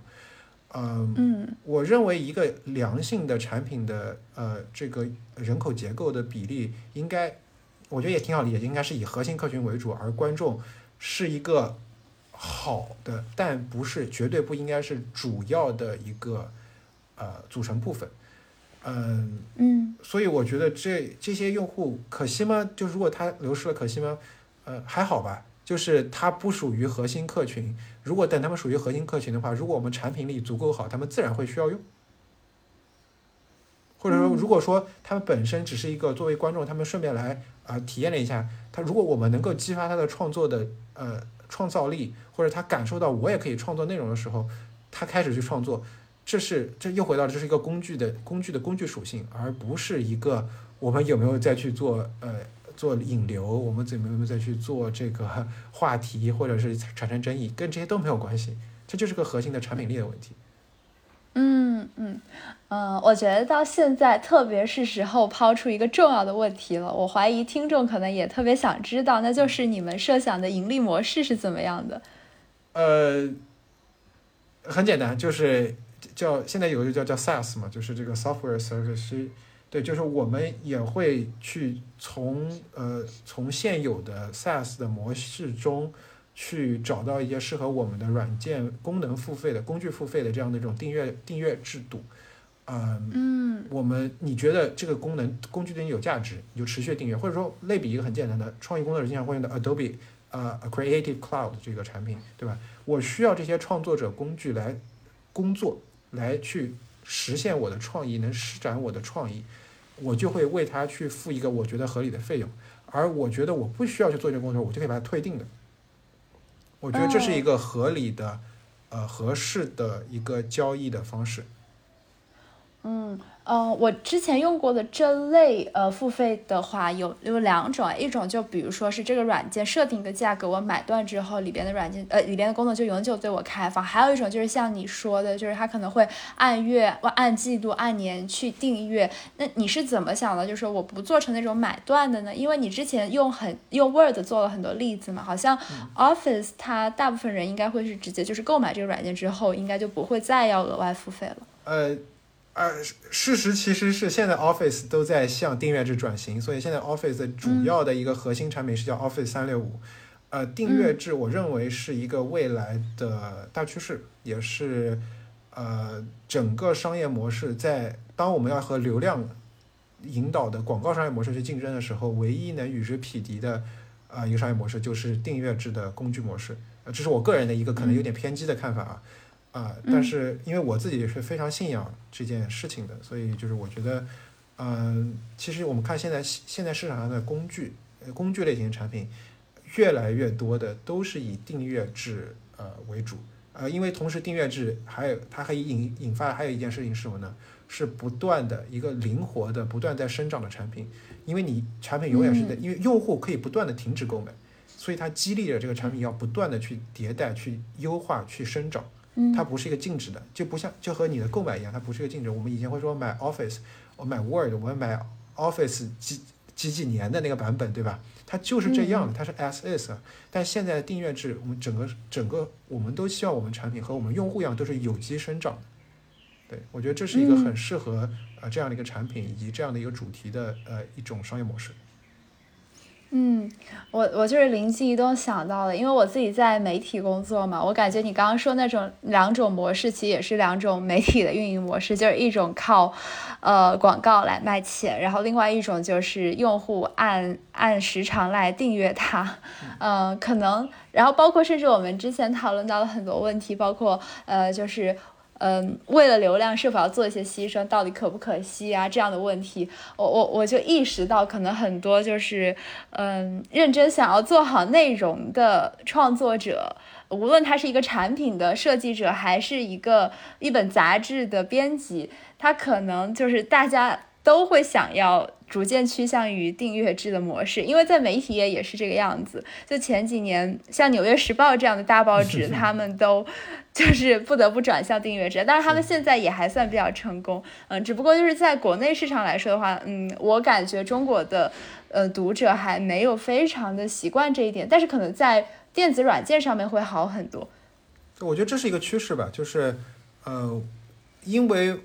嗯，嗯我认为一个良性的产品的呃这个人口结构的比例，应该我觉得也挺好理解，应该是以核心客群为主，而观众是一个好的，但不是绝对不应该是主要的一个呃组成部分。嗯，嗯所以我觉得这这些用户可惜吗？就如果他流失了，可惜吗？呃，还好吧，就是他不属于核心客群。如果等他们属于核心客群的话，如果我们产品力足够好，他们自然会需要用。或者说，嗯如果说他们本身只是一个作为观众，他们顺便来啊、呃体验了一下，他如果我们能够激发他的创作的呃创造力，或者他感受到我也可以创作内容的时候，他开始去创作，这是这又回到了这是一个工具的工具的工具属性，而不是一个我们有没有再去做呃做引流，我们怎么有没有再去做这个话题，或者是产生争议，跟这些都没有关系，这就是个核心的产品力的问题。嗯嗯嗯，我觉得到现在，特别是时候抛出一个重要的问题了。我怀疑听众可能也特别想知道，那就是你们设想的盈利模式是怎么样的？呃，很简单，就是叫现在有一个叫叫 SaaS 嘛，就是这个 software service，对，就是我们也会去从呃从现有的 SaaS 的模式中去找到一些适合我们的软件功能付费的工具付费的这样的一种订阅订阅制度，嗯、嗯。我们你觉得这个功能工具对你有价值，你就持续订阅，或者说类比一个很简单的创意工作者经常会用的 Adobe 呃 Creative Cloud 这个产品，对吧？我需要这些创作者工具来工作，来去实现我的创意，能施展我的创意，我就会为他去付一个我觉得合理的费用。而我觉得我不需要去做这个工作，我就可以把它退定的。我觉得这是一个合理的、呃合适的一个交易的方式。嗯呃，我之前用过的这类呃付费的话有有两种，一种就比如说是这个软件设定一个价格，我买断之后里边的软件呃里边的功能就永久对我开放；还有一种就是像你说的，就是它可能会按月、按季度、按年去订阅。那你是怎么想的？就是我不做成那种买断的呢？因为你之前用很用 Word 做了很多例子嘛，好像 Office 它大部分人应该会是直接就是购买这个软件之后，应该就不会再要额外付费了。呃，呃，事实其实是现在 Office 都在向订阅制转型，所以现在 Office 的主要的一个核心产品是叫 Office 三六五。呃，订阅制我认为是一个未来的大趋势，也是呃整个商业模式在当我们要和流量引导的广告商业模式去竞争的时候，唯一能与之匹敌的呃一个商业模式就是订阅制的工具模式。呃，这是我个人的一个可能有点偏激的看法啊。啊、但嗯是因为我自己也是非常信仰这件事情的，所以就是我觉得，嗯、其实我们看现在现在市场上的工具，呃，工具类型的产品，越来越多的都是以订阅制呃为主，呃，因为同时订阅制还有它还引引发还有一件事情是什么呢？是不断的一个灵活的、不断在生长的产品，因为你产品永远是在，因为用户可以不断的停止购买，所以它激励着这个产品要不断的去迭代、去优化、去生长。嗯它不是一个静止的，就不像就和你的购买一样，它不是一个静止。我们以前会说买 Office，我买 Word，我们买 Office 几几几年的那个版本，对吧？它就是这样的，它是 as is 啊。但现在的订阅制，我们整个整个我们都希望我们产品和我们用户一样都是有机生长的。对我觉得这是一个很适合呃这样的一个产品以及这样的一个主题的呃一种商业模式。嗯，我我就是灵机一动想到了，因为我自己在媒体工作嘛，我感觉你刚刚说那种两种模式，其实也是两种媒体的运营模式，就是一种靠呃广告来卖钱，然后另外一种就是用户按按时长来订阅它，嗯、可能然后包括甚至我们之前讨论到了很多问题，包括呃就是。嗯，为了流量是否要做一些牺牲，到底可不可惜啊？这样的问题，我我我就意识到，可能很多就是嗯，认真想要做好内容的创作者，无论他是一个产品的设计者，还是一个一本杂志的编辑，他可能就是大家都会想要逐渐趋向于订阅制的模式，因为在媒体业也是这个样子。就前几年，像《纽约时报》这样的大报纸，他们都就是不得不转向订阅制，但是他们现在也还算比较成功。嗯，只不过就是在国内市场来说的话，嗯，我感觉中国的呃读者还没有非常的习惯这一点，但是可能在电子软件上面会好很多。我觉得这是一个趋势吧，就是呃，因为。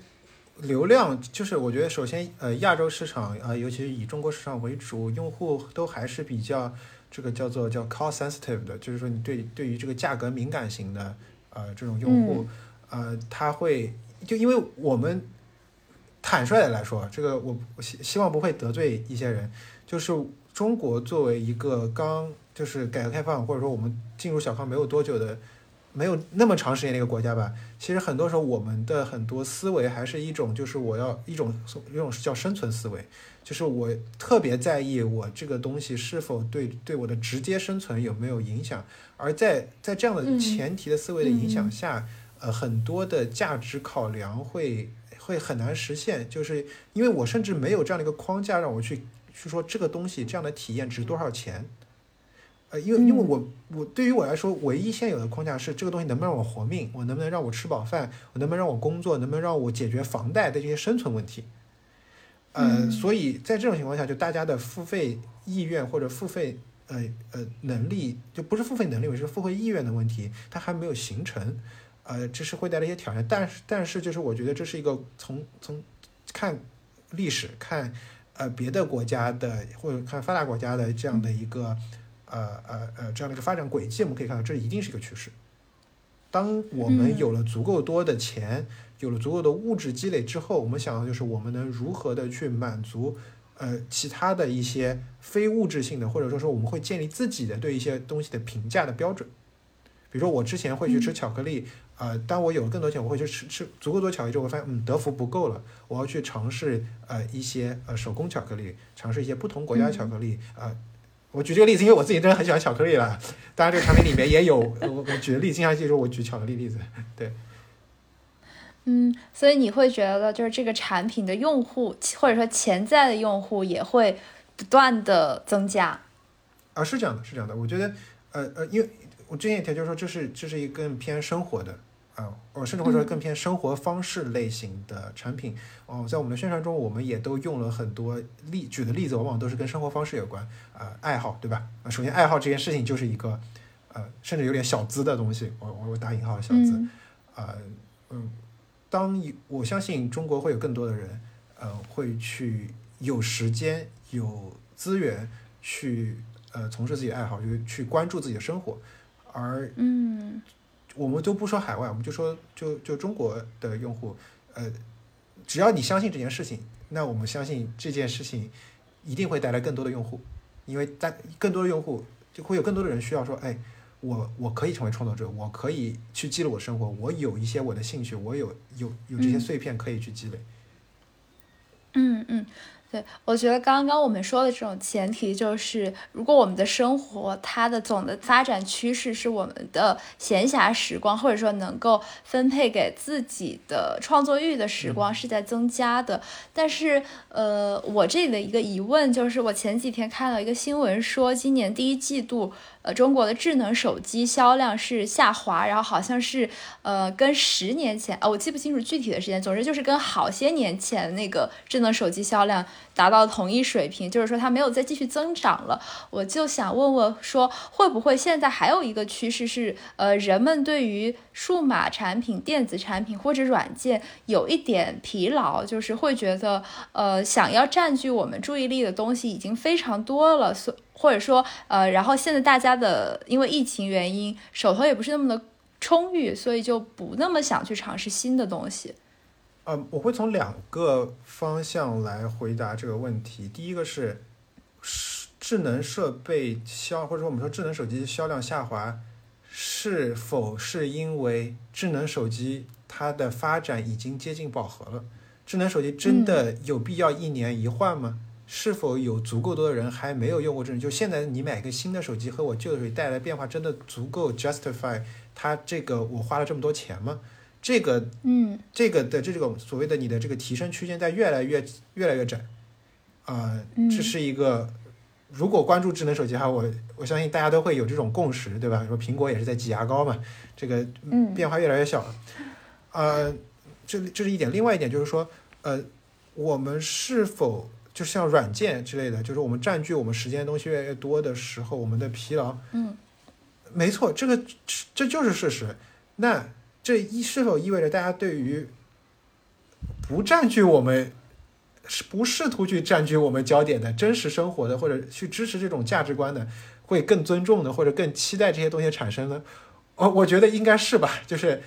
流量就是我觉得，首先，呃，亚洲市场，呃，尤其是以中国市场为主，用户都还是比较这个叫做叫 cost sensitive 的，就是说你对对于这个价格敏感型的，呃，这种用户，呃，他会就因为我们坦率的来说，这个我希希望不会得罪一些人，就是中国作为一个刚就是改革开放或者说我们进入小康没有多久的。没有那么长时间的一个国家吧，其实很多时候我们的很多思维还是一种，就是我要一种一种叫生存思维，就是我特别在意我这个东西是否对对我的直接生存有没有影响，而在在这样的前提的思维的影响下，呃，很多的价值考量会会很难实现，就是因为我甚至没有这样的一个框架让我去去说这个东西这样的体验值多少钱。呃，因为因为我我对于我来说，唯一现有的框架是这个东西能不能让我活命，我能不能让我吃饱饭，我能不能让我工作，能不能让我解决房贷的这些生存问题。呃，所以在这种情况下，就大家的付费意愿或者付费呃呃能力，就不是付费能力，而是付费意愿的问题，它还没有形成。呃，这是会带来一些挑战，但是但是就是我觉得这是一个从从看历史看呃别的国家的或者看发达国家的这样的一个。呃呃呃，这样的一个发展轨迹，我们可以看到，这一定是一个趋势。当我们有了足够多的钱，有了足够的物质积累之后，我们想的就是我们能如何的去满足呃其他的一些非物质性的，或者说说我们会建立自己的对一些东西的评价的标准。比如说，我之前会去吃巧克力，呃，当我有了更多钱，我会去吃吃足够多巧克力之后，我发现嗯德芙不够了，我要去尝试呃一些呃手工巧克力，尝试一些不同国家巧克力啊。我举这个例子，因为我自己真的很喜欢巧克力了。当然，这个产品里面也有我我举的例子，经常记住我举巧克力例子。对，嗯，所以你会觉得，就是这个产品的用户或者说潜在的用户也会不断的增加。啊，是这样的，是这样的。我觉得，呃呃，因为我之前也提，就是说，这是这是一个更偏生活的。啊，我甚至会说更偏生活方式类型的产品哦，在我们的宣传中，我们也都用了很多例，举的例子往往都是跟生活方式有关呃，爱好对吧？啊，首先爱好这件事情就是一个呃，甚至有点小资的东西，我我打引号的小资呃，嗯，当我相信中国会有更多的人呃，会去有时间有资源去呃从事自己的爱好，就是去关注自己的生活，而嗯。我们都不说海外，我们就说就就中国的用户，呃，只要你相信这件事情，那我们相信这件事情一定会带来更多的用户，因为在更多的用户就会有更多的人需要说，哎，我我可以成为创作者，我可以去记录我的生活，我有一些我的兴趣，我有有有这些碎片可以去积累。嗯嗯。对，我觉得刚刚我们说的这种前提就是，如果我们的生活它的总的发展趋势是我们的闲暇时光，或者说能够分配给自己的创作欲的时光是在增加的。但是，呃，我这里的一个疑问就是，我前几天看到一个新闻，说今年第一季度。呃，中国的智能手机销量是下滑，然后好像是呃跟十年前，呃我记不清楚具体的时间，总之就是跟好些年前那个智能手机销量达到同一水平，就是说它没有再继续增长了。我就想问问说，会不会现在还有一个趋势是，呃，人们对于数码产品、电子产品或者软件有一点疲劳，就是会觉得，呃，想要占据我们注意力的东西已经非常多了，所。或者说，呃，然后现在大家的因为疫情原因，手头也不是那么的充裕，所以就不那么想去尝试新的东西。呃，我会从两个方向来回答这个问题。第一个是，智能设备销，或者说我们说智能手机销量下滑，是否是因为智能手机它的发展已经接近饱和了？智能手机真的有必要一年一换吗？是否有足够多的人还没有用过智能？就现在你买一个新的手机和我旧的手机带来的变化，真的足够 justify 它这个我花了这么多钱吗？这个嗯这个的这种所谓的你的这个提升区间在越来越越来越窄，啊、嗯这是一个如果关注智能手机的话，我我相信大家都会有这种共识，对吧？说苹果也是在挤牙膏嘛，这个嗯变化越来越小了。呃，这这是一点，另外一点就是说，呃，我们是否就像软件之类的，就是我们占据我们时间的东西越来越多的时候，我们的疲劳，嗯，没错，这个这就是事实。那这一是否意味着大家对于不占据我们，是不试图去占据我们焦点的真实生活的，或者去支持这种价值观的，会更尊重的，或者更期待这些东西产生呢？我我觉得应该是吧，就是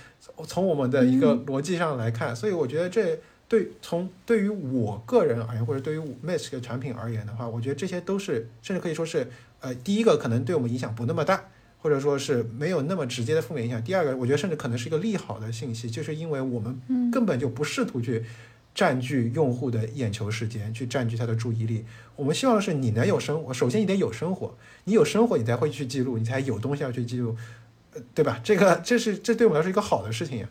从我们的一个逻辑上来看，所以我觉得这对从对于我个人而言，或者对于 Mist 这个产品而言的话，我觉得这些都是甚至可以说是呃，第一个可能对我们影响不那么大，或者说是没有那么直接的负面影响。第二个，我觉得甚至可能是一个利好的信息，就是因为我们嗯根本就不试图去占据用户的眼球时间，去占据他的注意力。我们希望的是你能有生活，首先你得有生活，你有生活，你才会去记录，你才有东西要去记录，呃，对吧？这个这是这对我们来说是一个好的事情呀。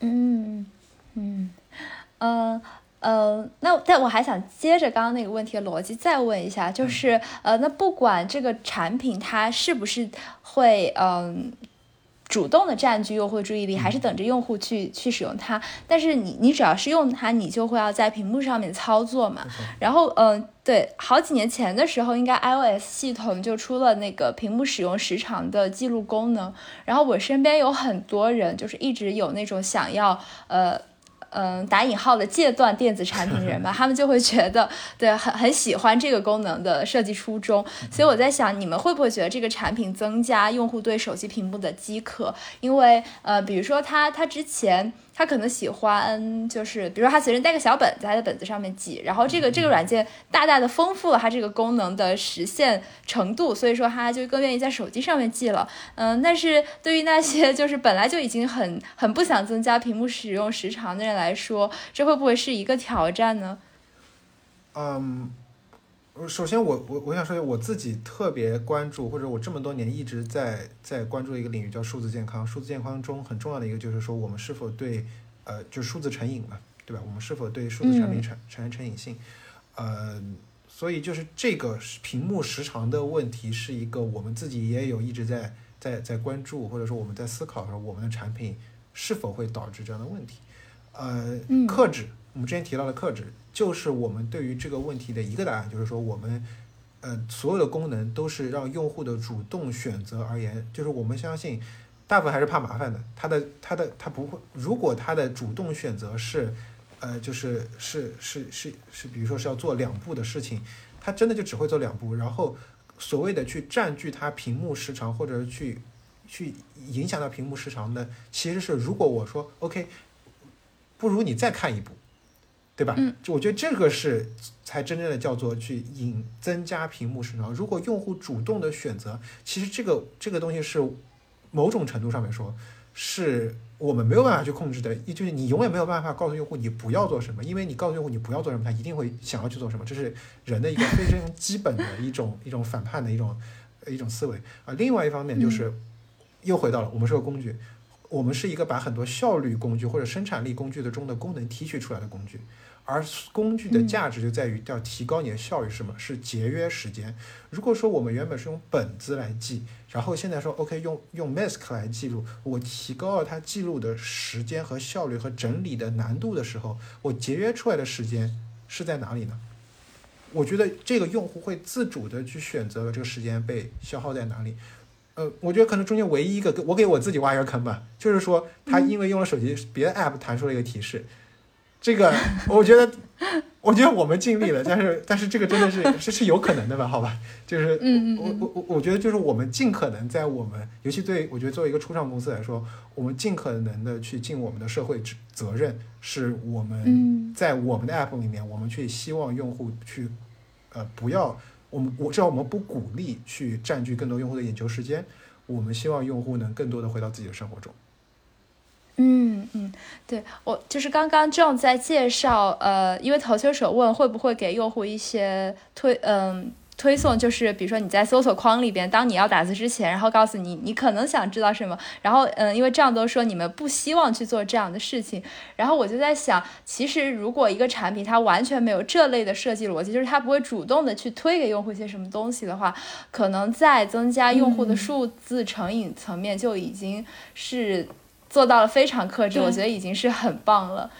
嗯嗯呃呃，那但我还想接着刚刚那个问题的逻辑再问一下，就是呃，那不管这个产品它是不是会嗯。主动的占据用户注意力，还是等着用户去去使用它。但是你你只要是用它，你就会要在屏幕上面操作嘛。然后，嗯、对，好几年前的时候，应该 iOS 系统就出了那个屏幕使用时长的记录功能。然后我身边有很多人，就是一直有那种想要，呃。嗯，打引号的戒断电子产品的人吧，他们就会觉得对很很喜欢这个功能的设计初衷，所以我在想，你们会不会觉得这个产品增加用户对手机屏幕的饥渴？因为呃，比如说他他之前他可能喜欢就是，比如说他随身带个小本子，在他的本子上面记，然后这个这个软件大大的丰富了它这个功能的实现程度，所以说他就更愿意在手机上面记了。嗯，但是对于那些就是本来就已经很很不想增加屏幕使用时长的人来说，这会不会是一个挑战呢？嗯，呃首先我我我想说，我自己特别关注，或者我这么多年一直在在关注的一个领域叫数字健康。数字健康中很重要的一个就是说，我们是否对呃，就是数字成瘾嘛，对吧？我们是否对数字产品产产生成瘾性？呃，所以就是这个是屏幕时长的问题，是一个我们自己也有一直在在在关注，或者说我们在思考说我们的产品是否会导致这样的问题。呃，嗯克制，我们之前提到的克制，就是我们对于这个问题的一个答案，就是说我们呃所有的功能都是让用户的主动选择而言，就是我们相信大部分还是怕麻烦的，他的他的他不会，如果他的主动选择是呃就是是是是是，比如说是要做两步的事情，他真的就只会做两步，然后所谓的去占据他屏幕时长或者去去影响到屏幕时长的，其实是如果我说 OK。不如你再看一部，对吧？嗯，就我觉得这个是才真正的叫做去引增加屏幕时长。如果用户主动的选择，其实这个这个东西是某种程度上面说，是我们没有办法去控制的，也就是你永远没有办法告诉用户你不要做什么，因为你告诉用户你不要做什么，他一定会想要去做什么，这是人的一个非常基本的一种一种反叛的一种一种思维啊。另外一方面就是，又回到了我们是个工具。我们是一个把很多效率工具或者生产力工具的中的功能提取出来的工具，而工具的价值就在于要提高你的效率，是什么？是节约时间。如果说我们原本是用本子来记，然后现在说 OK 用用 Mask 来记录，我提高了它记录的时间和效率和整理的难度的时候，我节约出来的时间是在哪里呢？我觉得这个用户会自主的去选择这个时间被消耗在哪里。呃，我觉得可能中间唯一一个，我给我自己挖一个坑吧，就是说他因为用了手机别的 app 弹出了一个提示，这个我觉得，我觉得我们尽力了，但是但是这个真的是是是有可能的吧？好吧，就是我我我我觉得就是我们尽可能在我们，尤其对我觉得作为一个初创公司来说，我们尽可能的去尽我们的社会责责任，是我们嗯在我们的 app 里面，我们去希望用户去呃不要。我们我知道我们不鼓励去占据更多用户的眼球时间，我们希望用户能更多的回到自己的生活中。嗯嗯，对我就是刚刚 John 在介绍，呃，因为投球手问会不会给用户一些推，嗯、推送就是，比如说你在搜索框里边，当你要打字之前，然后告诉你你可能想知道什么，然后嗯，因为这样都说你们不希望去做这样的事情，然后我就在想，其实如果一个产品它完全没有这类的设计逻辑，就是它不会主动的去推给用户一些什么东西的话，可能在增加用户的数字成瘾层面就已经是做到了非常克制，我觉得已经是很棒了。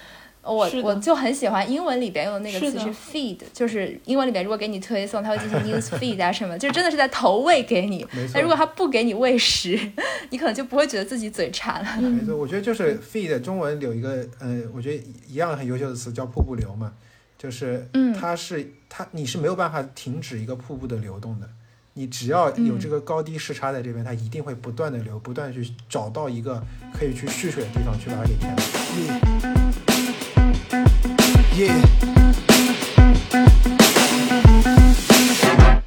我我就很喜欢英文里边用的那个词是 feed，就是英文里边如果给你推送，它会进行 news feed 啊什么，就真的是在投喂给你。没错那如果它不给你喂食，你可能就不会觉得自己嘴馋了。没错，我觉得就是 feed 中文有一个呃，我觉得一样很优秀的词叫瀑布流嘛，就是嗯它是它你是没有办法停止一个瀑布的流动的，你只要有嗯这个高低时差在这边，它一定会不断的流，不断去找到一个可以去蓄水的地方去把它给填满。Yeah.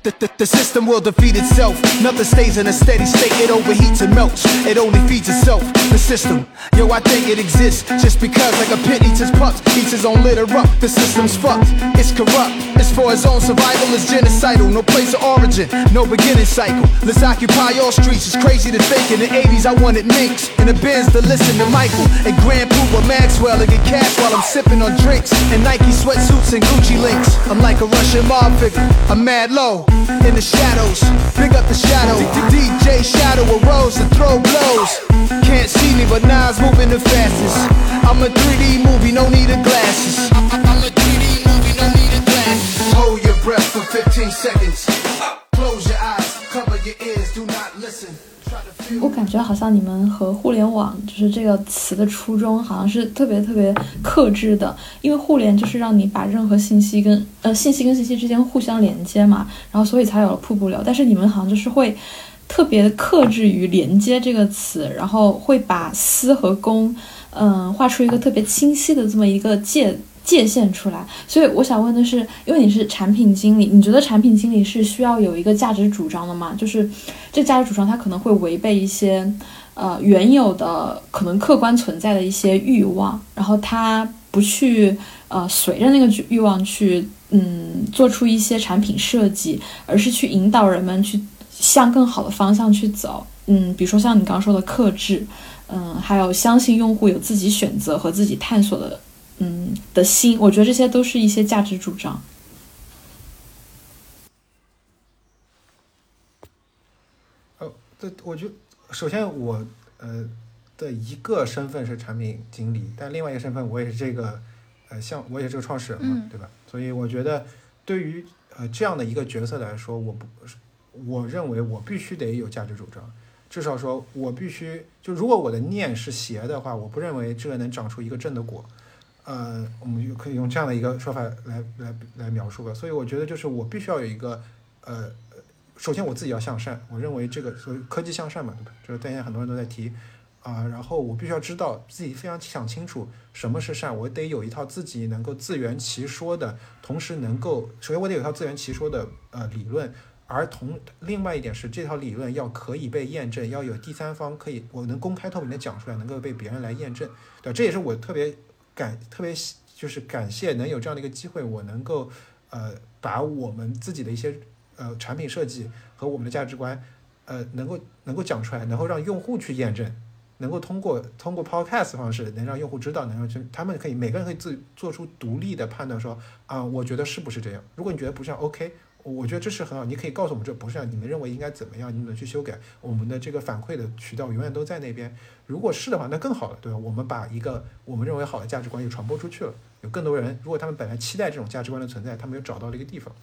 The, the, the system will defeat itself. Nothing stays in a steady state, it overheats and melts. It only feeds itself. The system, yo, I think it exists just because, like a pit eats its pups, eats his own litter up. The system's fucked, it's corrupt. It's for his own survival, it's genocidal. No place of origin, no beginning cycle. Let's occupy all streets. It's crazy to think in the 80s I wanted minks in the bins to listen to Michael and Grand Poopa Maxwell and get cash while I'm sipping on drinks and Nike sweatsuits and Gucci links. I'm like a Russian mob figure. I'm mad low in the shadows. Big up the shadow. DJ Shadow arose to throw blows. Can't see me, but Nas moving the fastest. I'm a 3D movie, no need of glasses. I'm a 3D movie, no need of glasses. Hold your breath for 15 seconds. Close your eyes, cover your ears, do not listen. 我感觉好像你们和互联网就是这个词的初衷，好像是特别特别克制的，因为互联就是让你把任何信息跟呃信息跟信息之间互相连接嘛，然后所以才有了瀑布流。但是你们好像就是会特别克制于连接这个词，然后会把私和公，嗯、画出一个特别清晰的这么一个界界限出来。所以我想问的是，因为你是产品经理，你觉得产品经理是需要有一个价值主张的吗？就是这价值主张它可能会违背一些呃原有的可能客观存在的一些欲望，然后他不去呃随着那个欲望去嗯做出一些产品设计，而是去引导人们去向更好的方向去走。嗯，比如说像你刚刚说的克制，嗯，还有相信用户有自己选择和自己探索的嗯的心，我觉得这些都是一些价值主张。呃，对我觉得首先我呃的一个身份是产品经理，但另外一个身份我也是这个呃像我也是这个创始人嘛，嗯对吧？所以我觉得对于呃这样的一个角色来说，我不我认为我必须得有价值主张。至少说，我必须就如果我的念是邪的话，我不认为这个能长出一个正的果。呃，我们就可以用这样的一个说法来来来描述吧。所以我觉得就是我必须要有一个呃，首先我自己要向善，我认为这个所谓科技向善嘛，对吧？就是现在很多人都在提啊、然后我必须要知道自己非常想清楚什么是善，我得有一套自己能够自圆其说的，同时能够首先我得有一套自圆其说的呃理论。而同另外一点是，这套理论要可以被验证，要有第三方可以我能公开透明的讲出来，能够被别人来验证，对？这也是我特别感特别就是感谢能有这样的一个机会，我能够呃把我们自己的一些呃产品设计和我们的价值观呃能够能够讲出来，能够让用户去验证，能够通过通过 podcast 方式能让用户知道，能让去他们可以每个人可以自做出独立的判断说，啊、我觉得是不是这样？如果你觉得不是，OK。我觉得这是很好，你可以告诉我们这不是啊，你们认为应该怎么样，你们去修改。我们的这个反馈的渠道永远都在那边。如果是的话，那更好了，对吧？我们把一个我们认为好的价值观又传播出去了，有更多人，如果他们本来期待这种价值观的存在，他们又找到了一个地方。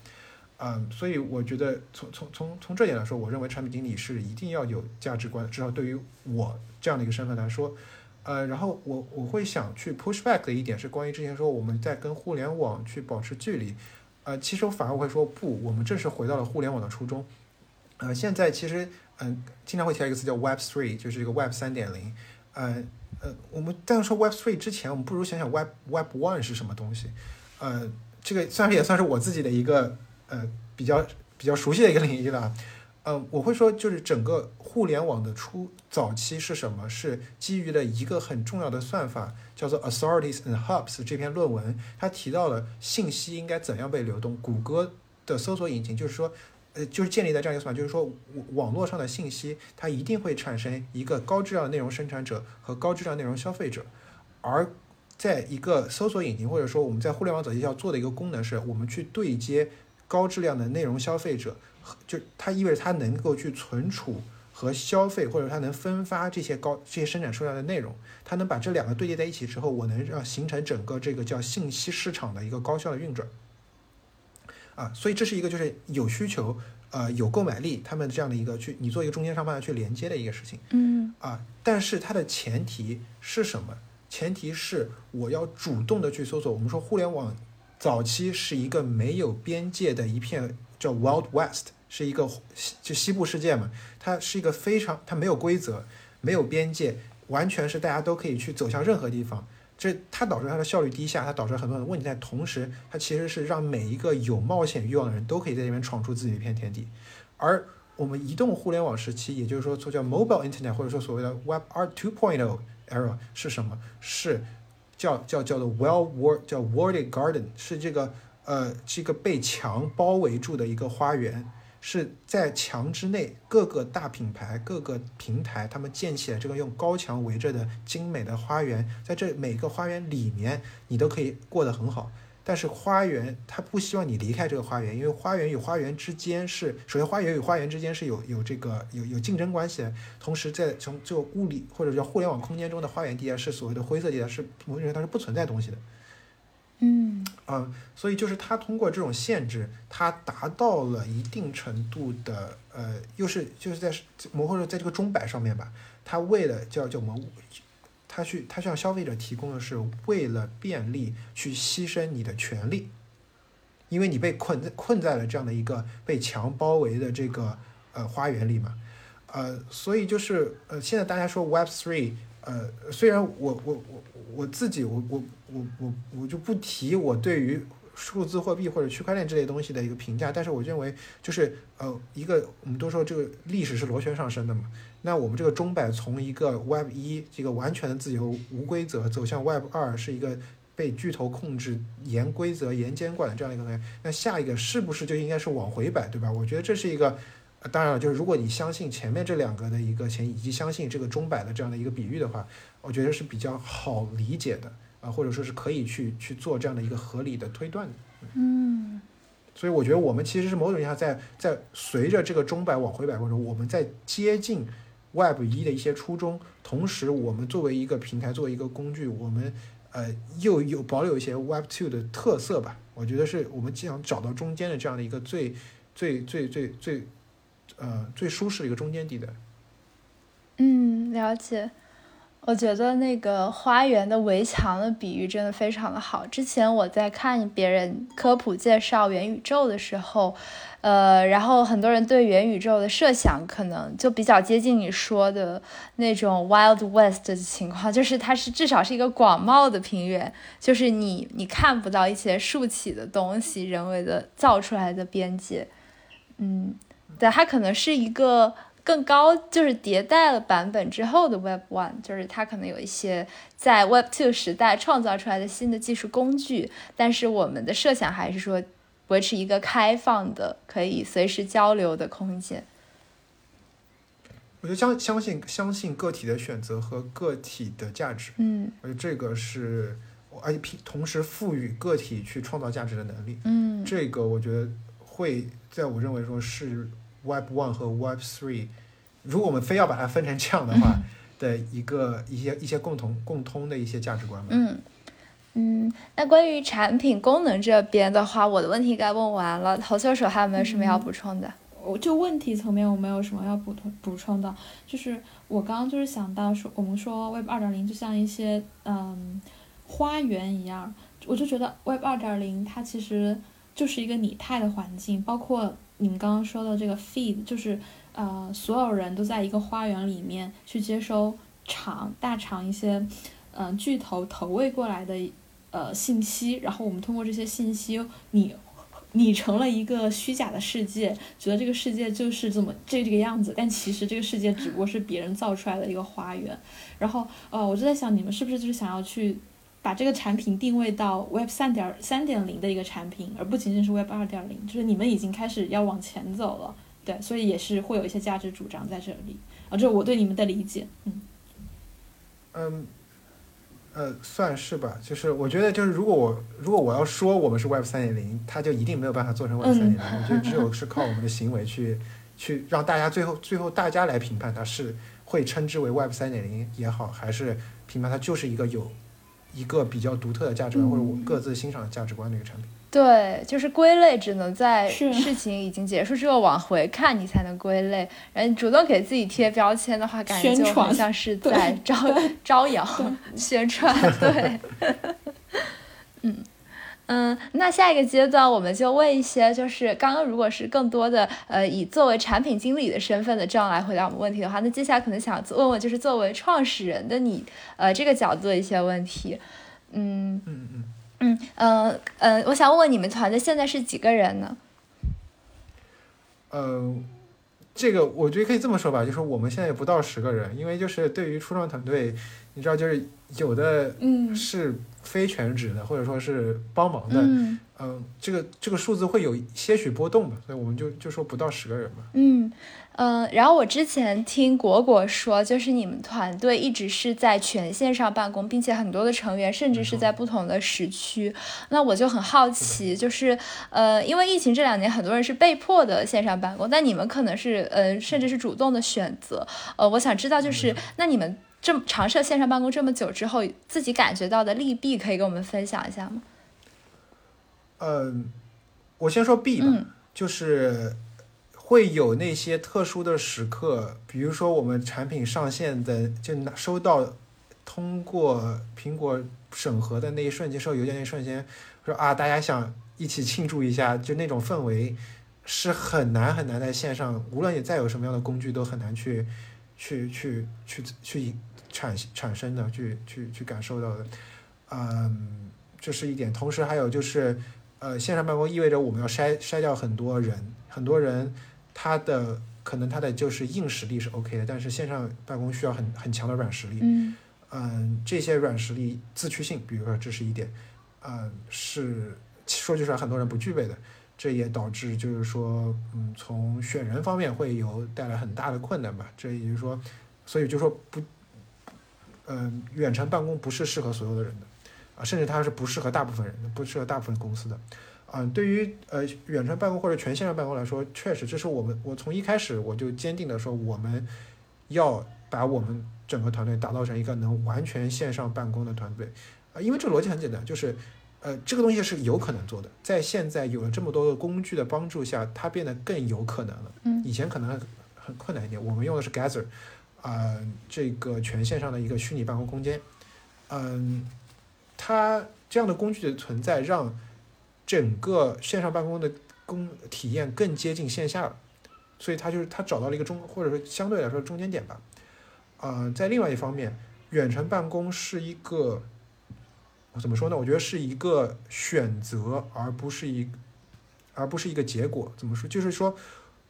嗯，所以我觉得从从从从这点来说，我认为产品经理是一定要有价值观，至少对于我这样的一个身份来说，呃，然后我我会想去 push back 的一点是关于之前说我们在跟互联网去保持距离，呃，其实我反而会说不，我们正是回到了互联网的初衷。呃，现在其实嗯、经常会提到一个词叫 Web Three，就是一个 Web 三点零。呃呃，我们在说 Web Three 之前，我们不如想想 Web Web One 是什么东西。呃，这个算是也算是我自己的一个呃比较比较熟悉的一个领域了。嗯，我会说，就是整个互联网的初早期是什么？是基于了一个很重要的算法，叫做 Authorities and Hubs 这篇论文，它提到了信息应该怎样被流动。谷歌的搜索引擎就是说，呃，就是建立在这样一个算法，就是说网络上的信息它一定会产生一个高质量内容生产者和高质量内容消费者，而在一个搜索引擎或者说我们在互联网早期要做的一个功能是，我们去对接高质量的内容消费者，就它意味着它能够去存储和消费，或者它能分发这些高这些生产出来的内容，它能把这两个对接在一起之后，我能让形成整个这个叫信息市场的一个高效的运转。啊，所以这是一个就是有需求，呃，有购买力，他们这样的一个去你做一个中间商帮去连接的一个事情。嗯。啊，但是它的前提是什么？前提是我要主动的去搜索。我们说互联网早期是一个没有边界的一片叫 Wild West，是一个就西部世界嘛，它是一个非常它没有规则，没有边界，完全是大家都可以去走向任何地方。这它导致它的效率低下，它导致很多的问题。但同时，它其实是让每一个有冒险欲望的人都可以在这边闯出自己一片天地。而我们移动互联网时期，也就是说，叫 mobile internet，或者说所谓的 web r two point era 是什么？是叫叫叫做 well word 叫 walled garden，是这个呃这个被墙包围住的一个花园。是在墙之内，各个大品牌、各个平台，他们建起了这个用高墙围着的精美的花园，在这每个花园里面，你都可以过得很好。但是花园它不希望你离开这个花园，因为花园与花园之间是，首先花园与花园之间是有有这个有有竞争关系的，同时在从这个物理或者叫互联网空间中的花园地带是所谓的灰色地带，是我认为它是不存在东西的。嗯啊，所以就是它通过这种限制，它达到了一定程度的呃，又是就是在模或者在这个钟摆上面吧，它为了叫叫我们，它去它向消费者提供的是为了便利去牺牲你的权利，因为你被困在困在了这样的一个被墙包围的这个呃花园里嘛，呃，所以就是呃现在大家说 Web Three。呃，虽然我我我我自己我我我我我就不提我对于数字货币或者区块链这类东西的一个评价，但是我认为就是呃一个我们都说这个历史是螺旋上升的嘛，那我们这个钟摆从一个 Web 一这个完全的自由无规则走向 Web 二是一个被巨头控制、严规则、严监管的这样一个东西，那下一个是不是就应该是往回摆，对吧？我觉得这是一个。当然了，就是如果你相信前面这两个的一个前，以及相信这个钟摆的这样的一个比喻的话，我觉得是比较好理解的啊，或者说是可以去去做这样的一个合理的推断的。嗯，所以我觉得我们其实是某种意义上在在随着这个钟摆往回摆过程中，我们在接近 Web 一的一些初衷，同时我们作为一个平台，作为一个工具，我们呃又有保留一些 Web two 的特色吧。我觉得是我们既想找到中间的这样的一个最最最最最。呃，最舒适的一个中间地带。嗯，了解。我觉得那个花园的围墙的比喻真的非常的好。之前我在看别人科普介绍元宇宙的时候，呃，然后很多人对元宇宙的设想可能就比较接近你说的那种 Wild West 的情况，就是它是至少是一个广袤的平原，就是你你看不到一些竖起的东西，人为的造出来的边界，嗯。对，它可能是一个更高，就是迭代了版本之后的 Web One，就是它可能有一些在 Web Two 时代创造出来的新的技术工具，但是我们的设想还是说维持一个开放的、可以随时交流的空间。我就相相信相信个体的选择和个体的价值，嗯，我觉得这个是，I P 同时赋予个体去创造价值的能力，嗯，这个我觉得会在我认为说是。Web One 和 Web Three，如果我们非要把它分成这样的话，的一个一些一些共同共通的一些价值观。嗯嗯，那关于产品功能这边的话，我的问题该问完了。投球手还有没有什么要补充的？我就问题层面我没有什么要补充补充的，就是我刚刚就是想到说，我们说 Web 二点零就像一些嗯花园一样，我就觉得 Web 二点零它其实就是一个拟态的环境，包括。你们刚刚说的这个 feed 就是，呃，所有人都在一个花园里面去接收厂大厂一些，嗯，巨头投喂过来的呃信息，然后我们通过这些信息拟拟成了一个虚假的世界，觉得这个世界就是这么这这个样子，但其实这个世界只不过是别人造出来的一个花园。然后，呃，我就在想，你们是不是就是想要去？把这个产品定位到 Web 三点三点零的一个产品，而不仅仅是 Web 二点零，就是你们已经开始要往前走了，对，所以也是会有一些价值主张在这里，啊，这是我对你们的理解，嗯。嗯，呃，算是吧。就是我觉得，就是如果我如果我要说我们是 Web 三点零，它就一定没有办法做成 Web 三点零。我觉得只有是靠我们的行为去去让大家最后最后大家来评判它是会称之为 Web 三点零也好，还是评判它就是一个有一个比较独特的价值观或者我各自欣赏的价值观的一个产品。对，就是归类，只能在事情已经结束之后往回看，你才能归类。然后你主动给自己贴标签的话，感觉就好像是在招 招摇宣传。对，嗯嗯，那下一个阶段我们就问一些，就是刚刚如果是更多的呃以作为产品经理的身份的这样来回答我们问题的话，那接下来可能想问问就是作为创始人的你，呃这个角度的一些问题。嗯嗯嗯。嗯嗯嗯，我想问问你们团队现在是几个人呢？嗯，这个我觉得可以这么说吧，就是我们现在也不到十个人，因为就是对于初创团队，你知道，就是有的是非全职的，或者说是帮忙的，嗯，这个这个数字会有些许波动吧，所以我们就就说不到十个人嘛。嗯。嗯，然后我之前听果果说，就是你们团队一直是在全线上办公，并且很多的成员甚至是在不同的时区。那我就很好奇，就是呃，因为疫情这两年，很多人是被迫的线上办公，但你们可能是呃，甚至是主动的选择。呃，我想知道，就是那你们这么尝试线上办公这么久之后，自己感觉到的利弊，可以跟我们分享一下吗？嗯，我先说弊吧，就是。会有那些特殊的时刻，比如说我们产品上线的，就拿收到通过苹果审核的那一瞬间，收邮件那一瞬间，说啊，大家想一起庆祝一下，就那种氛围是很难很难在线上，无论你再有什么样的工具，都很难去去去去去产产生的，去去去感受到的。嗯，这是一点。同时还有就是，呃，线上办公意味着我们要筛筛掉很多人，很多人。他的可能他的就是硬实力是 OK 的，但是线上办公需要很很强的软实力。嗯，嗯，这些软实力自驱性，比如说这是一点，嗯，是说句实话，很多人不具备的。这也导致就是说，嗯，从选人方面会有带来很大的困难吧。这也就是说，所以就说不，嗯，远程办公不是适合所有的人的，啊，甚至它是不适合大部分人的，不适合大部分公司的。嗯，对于呃远程办公或者全线上办公来说，确实这是我们我从一开始我就坚定的说，我们要把我们整个团队打造成一个能完全线上办公的团队啊，因为这个逻辑很简单，就是呃这个东西是有可能做的，在现在有了这么多的工具的帮助下，它变得更有可能了。嗯，以前可能很困难一点，我们用的是 Gather，啊，这个全线上的一个虚拟办公空间，嗯，它这样的工具的存在让整个线上办公的工体验更接近线下了，所以他就是他找到了一个中或者说相对来说中间点吧。啊，在另外一方面，远程办公是一个，怎么说呢？我觉得是一个选择，而不是一，而不是一个结果。怎么说？就是说，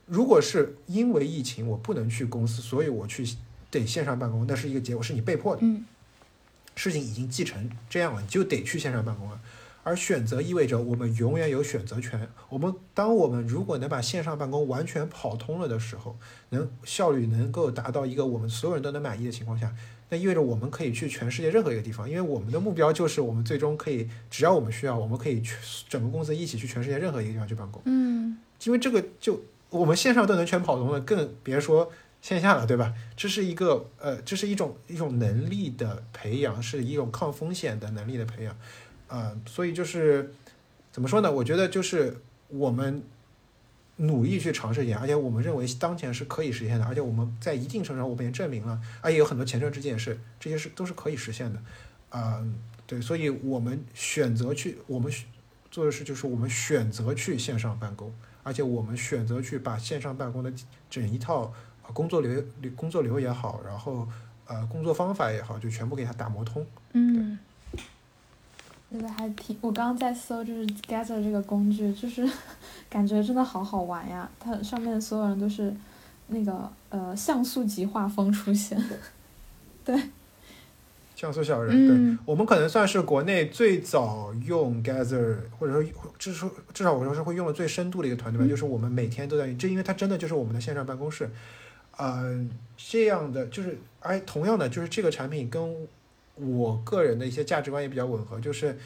如果是因为疫情我不能去公司，所以我去得线上办公，那是一个结果，是你被迫的。嗯。事情已经继承这样了，你就得去线上办公了。而选择意味着我们永远有选择权。我们当我们如果能把线上办公完全跑通了的时候，能效率能够达到一个我们所有人都能满意的情况下，那意味着我们可以去全世界任何一个地方。因为我们的目标就是我们最终可以，只要我们需要，我们可以去整个公司一起去全世界任何一个地方去办公。嗯，因为这个就我们线上都能全跑通了，更别说线下了，对吧？这是一个呃，这是一种一种能力的培养，是一种抗风险的能力的培养。啊，所以就是怎么说呢？我觉得就是我们努力去尝试一下，而且我们认为当前是可以实现的，而且我们在一定程度上我们也证明了，而且有很多前车之鉴是这些是都是可以实现的。啊，对，所以我们选择去我们做的事就是我们选择去线上办公，而且我们选择去把线上办公的整一套工作流工作流也好，然后呃工作方法也好，就全部给它打磨通。嗯。觉得还挺，我刚刚在搜就是 Gather 这个工具，就是 感觉真的好好玩呀！它上面所有人都是那个呃像素级画风出现，对，像素小人，嗯对我们可能算是国内最早用 Gather，或者说至少至少我说是会用的最深度的一个团队吧，嗯就是我们每天都在，这因为它真的就是我们的线上办公室，嗯、这样的就是，哎同样的就是这个产品跟我个人的一些价值观也比较吻合，就是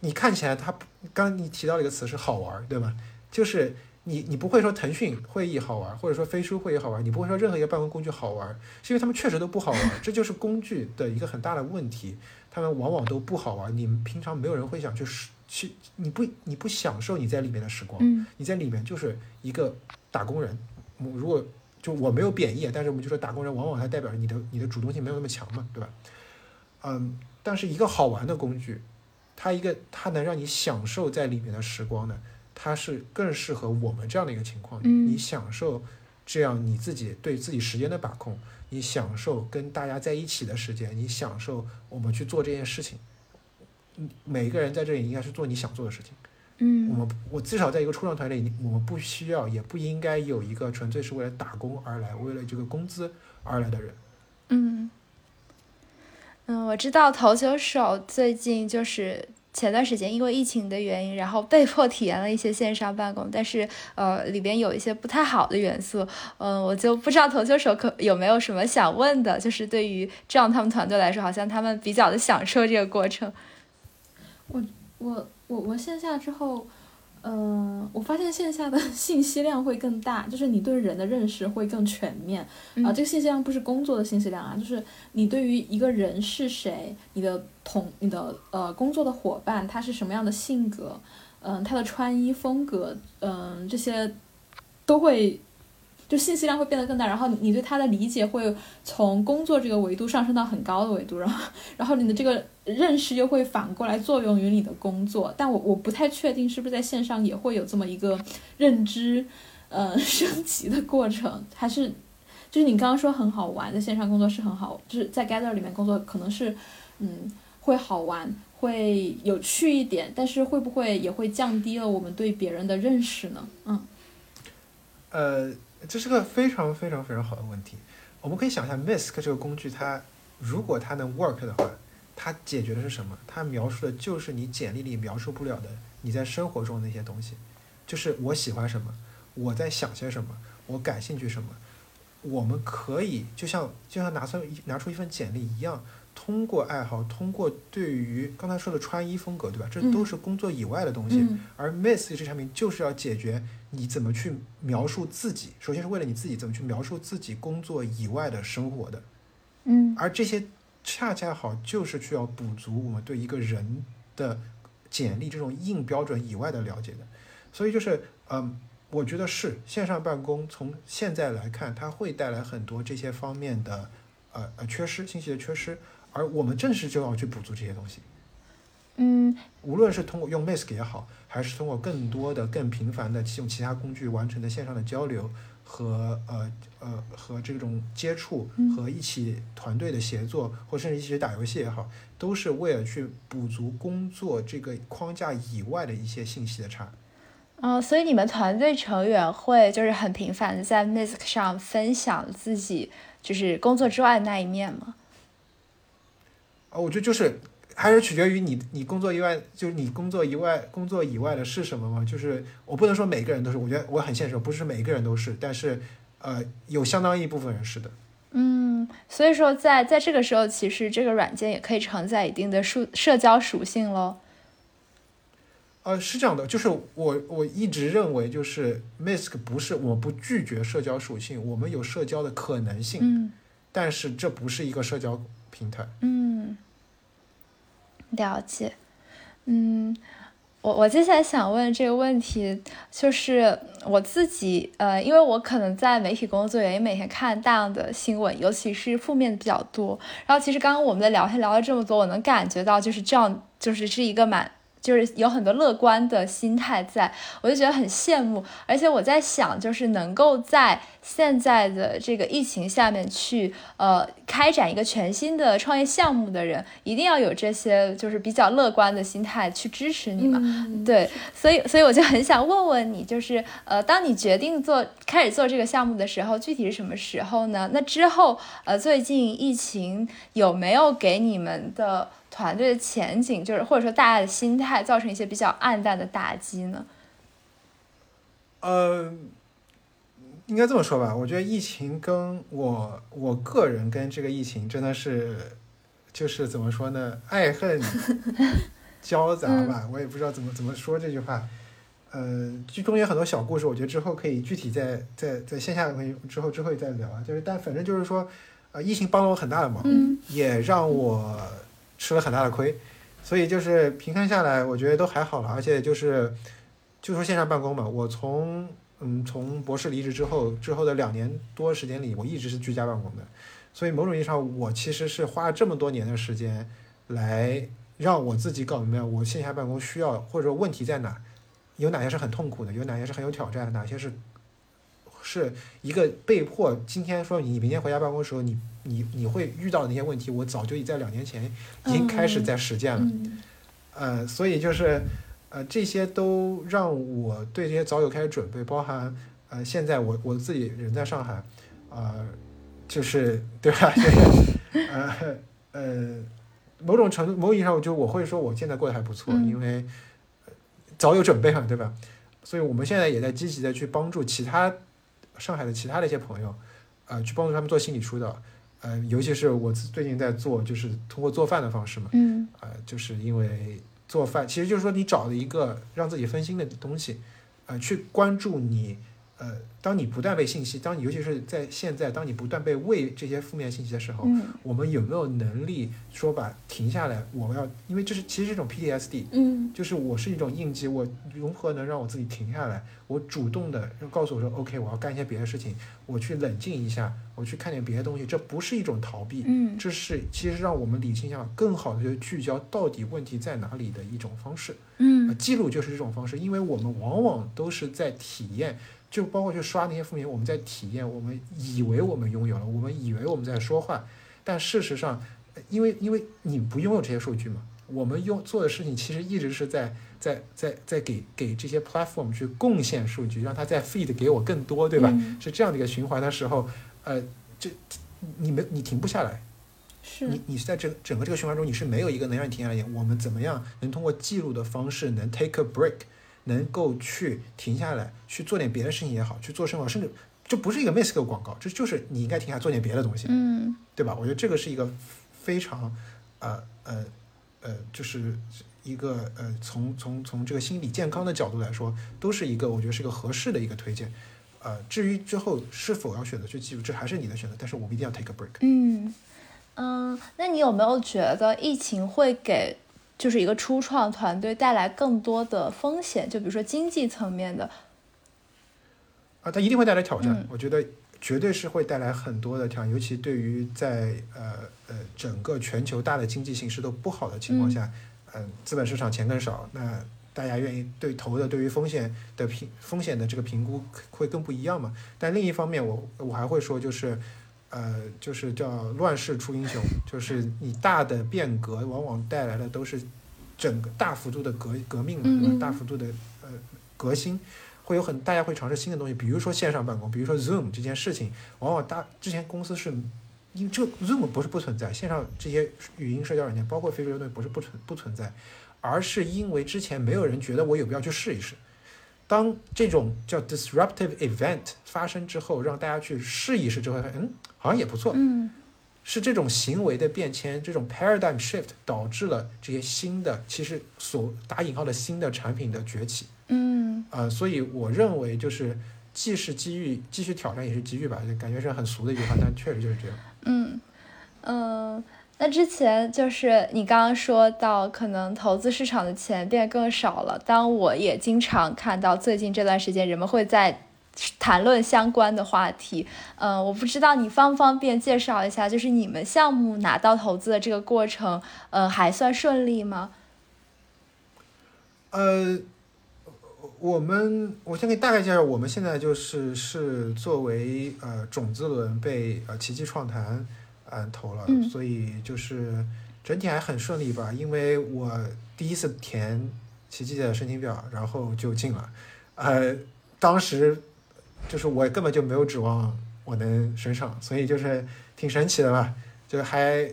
你看起来它刚你提到了一个词是好玩，对吗？就是你你不会说腾讯会议好玩，或者说飞书会议好玩，你不会说任何一个办公工具好玩，是因为他们确实都不好玩，这就是工具的一个很大的问题，他们往往都不好玩。你们平常没有人会想去使去，你不你不享受你在里面的时光，你在里面就是一个打工人。如果就我没有贬义，但是我们就说打工人，往往它代表着你的你的主动性没有那么强嘛，对吧？嗯，但是一个好玩的工具，它一个它能让你享受在里面的时光呢，它是更适合我们这样的一个情况。嗯你享受这样你自己对自己时间的把控，你享受跟大家在一起的时间，你享受我们去做这件事情。嗯每个人在这里应该是做你想做的事情。我嗯们我至少在一个初创团队里，我们不需要也不应该有一个纯粹是为了打工而来，为了这个工资而来的人。嗯嗯，我知道投球手最近就是前段时间因为疫情的原因，然后被迫体验了一些线上办公，但是呃里边有一些不太好的元素，嗯、我就不知道投球手可有没有什么想问的，就是对于这样他们团队来说，好像他们比较的享受这个过程。我我我我线下之后，嗯、我发现线下的 信息量会更大，就是你对人的认识会更全面。啊、嗯这个信息量不是工作的信息量啊，就是你对于一个人是谁，你的同你的呃工作的伙伴他是什么样的性格，嗯、他的穿衣风格，嗯、这些都会。就信息量会变得更大，然后你对他的理解会从工作这个维度上升到很高的维度，然后然后你的这个认识又会反过来作用于你的工作，但我我不太确定是不是在线上也会有这么一个认知，呃，升级的过程，还是就是你刚刚说很好玩，在线上工作是很好，就是在 Gather 里面工作可能是，嗯，会好玩，会有趣一点，但是会不会也会降低了我们对别人的认识呢？嗯。呃，这是个非常非常非常好的问题。我们可以想一下，Misk 这个工具它，如果它能 work 的话，它解决的是什么？它描述的就是你简历里描述不了的你在生活中的那些东西，就是我喜欢什么，我在想些什么，我感兴趣什么。我们可以就像就像拿出拿出一份简历一样，通过爱好，通过对于刚才说的穿衣风格，对吧？这都嗯是工作以外的东西。嗯而 Miss 这产品就是要解决你怎么去描述自己，首先是为了你自己怎么去描述自己工作以外的生活的，嗯。而这些恰恰好就是需要补足我们对一个人的简历这种硬标准以外的了解的，所以就是嗯，我觉得是线上办公从现在来看，它会带来很多这些方面的呃呃缺失，信息的缺失，而我们正是就要去补足这些东西。嗯。无论是通过用 Mask 也好，还是通过更多的、更频繁的用其他工具完成的线上的交流和呃呃和这种接触嗯和一起团队的协作，或甚至一起打游戏也好，都是为了去补足工作这个框架以外的一些信息的差。哦，所以你们团队成员会就是很频繁的在 Misk 上分享自己就是工作之外的那一面吗？啊，我觉得就是还是取决于你你工作以外，就是你工作以外工作以外的是什么吗？就是我不能说每个人都是，我觉得我很现实，不是每一个人都是，但是呃，有相当一部分人是的。嗯，所以说在在这个时候，其实这个软件也可以承载一定的社社交属性喽。呃，是这样的，就是我我一直认为，就是 Misk 不是我不拒绝社交属性，我们有社交的可能性，嗯但是这不是一个社交平台。嗯，了解。嗯，我我接下来想问这个问题，就是我自己呃，因为我可能在媒体工作，也每天看大量的新闻，尤其是负面比较多。然后其实刚刚我们的聊天聊了这么多，我能感觉到就是这样，就是是一个蛮就是有很多乐观的心态在，我就觉得很羡慕。而且我在想，就是能够在现在的这个疫情下面去呃开展一个全新的创业项目的人，一定要有这些就是比较乐观的心态去支持你嘛。对，所以所以我就很想问问你，就是呃，当你决定做开始做这个项目的时候，具体是什么时候呢？那之后呃，最近疫情有没有给你们的？团队的前景，就是或者说大家的心态，造成一些比较暗淡的打击呢？呃，应该这么说吧。我觉得疫情跟我我个人跟这个疫情真的是，就是怎么说呢，爱恨 交杂吧。我也不知道怎么怎么说这句话。呃，剧中有很多小故事，我觉得之后可以具体在在在线下可以之后之后再聊啊。就是但反正就是说，呃，疫情帮了我很大的忙，也让我。吃了很大的亏，所以就是平摊下来，我觉得都还好了。而且就是，就说线上办公嘛，我从嗯从博士离职之后，之后的两年多时间里，我一直是居家办公的。所以某种意义上，我其实是花了这么多年的时间，来让我自己搞明白我线下办公需要或者说问题在哪，有哪些是很痛苦的，有哪些是很有挑战，哪些是。是一个被迫，今天说你明天回家办公的时候，你你你会遇到的那些问题，我早就在两年前已经开始在实践了，呃，所以就是呃这些都让我对这些早有开始准备，包含呃现在我我自己人在上海，呃就是对吧？呃呃某种程度某种意义上，就我会说我现在过得还不错，因为早有准备嘛，对吧？所以我们现在也在积极的去帮助其他。上海的其他的一些朋友，呃，去帮助他们做心理疏导，呃，尤其是我最近在做，就是通过做饭的方式嘛，嗯，呃，就是因为做饭，其实就是说你找了一个让自己分心的东西，呃，去关注你。呃，当你不断被信息，当你尤其是在现在，当你不断被喂这些负面信息的时候，我们有没有能力说把停下来？我们要，因为这是其实是一种 PTSD，嗯，就是我是一种应激，我如何能让我自己停下来？我主动的告诉我说，OK，我要干一些别的事情，我去冷静一下，我去看点别的东西，这不是一种逃避，嗯，这是其实让我们理性下更好的去聚焦到底问题在哪里的一种方式，嗯，记录就是这种方式，因为我们往往都是在体验。就包括去刷那些负面，我们在体验，我们以为我们拥有了，我们以为我们在说话，但事实上，因为因为你不拥有这些数据嘛，我们用做的事情其实一直是在在在在给给这些 platform 去贡献数据，让它在 feed 给我更多，对吧？是这样的一个循环的时候，呃，这你没你停不下来，是你你是在整整个这个循环中，你是没有一个能让你停下来的。我们怎么样能通过记录的方式能 take a break？能够去停下来去做点别的事情也好，去做生活，甚至这不是一个 miss 的广告，这就是你应该停下来做点别的东西，嗯，对吧？我觉得这个是一个非常呃呃呃，就是一个呃从从从这个心理健康的角度来说，都是一个我觉得是一个合适的一个推荐。呃，至于之后是否要选择去记住，这还是你的选择，但是我们一定要 take a break。嗯嗯，那你有没有觉得疫情会给？就是一个初创团队带来更多的风险，就比如说经济层面的，啊，它一定会带来挑战。我觉得绝对是会带来很多的挑战，尤其对于在呃呃整个全球大的经济形势都不好的情况下，嗯，资本市场钱更少，那大家愿意对投的对于风险的评风险的这个评估会更不一样嘛。但另一方面，我我还会说就是。呃，就是叫乱世出英雄，就是你大的变革往往带来的都是整个大幅度的革革命嘛，对吧？大幅度的呃革新，会有很大家会尝试新的东西，比如说线上办公，比如说 Zoom 这件事情，往往大之前公司是因为这 Zoom 不是不存在，线上这些语音社交软件，包括非洲东西不是不存不存在，而是因为之前没有人觉得我有必要去试一试。当这种叫 disruptive event 发生之后，让大家去试一试之后，嗯，好像也不错。嗯，是这种行为的变迁，这种 paradigm shift 导致了这些新的，其实所打引号的新的产品的崛起。嗯，呃，所以我认为就是既是机遇，继续挑战也是机遇吧，就感觉是很俗的一句话，但确实就是这样。嗯，嗯。那之前就是你刚刚说到，可能投资市场的钱变更少了。当我也经常看到最近这段时间人们会在谈论相关的话题。嗯，我不知道你方不方便介绍一下，就是你们项目拿到投资的这个过程，嗯，还算顺利吗？呃，我们我先给大概介绍，我们现在就是是作为呃种子轮被呃奇迹创坛嗯投了，嗯。所以就是整体还很顺利吧，因为我第一次填奇迹的申请表，然后就进了，呃，当时就是我根本就没有指望我能升上，所以就是挺神奇的吧，就还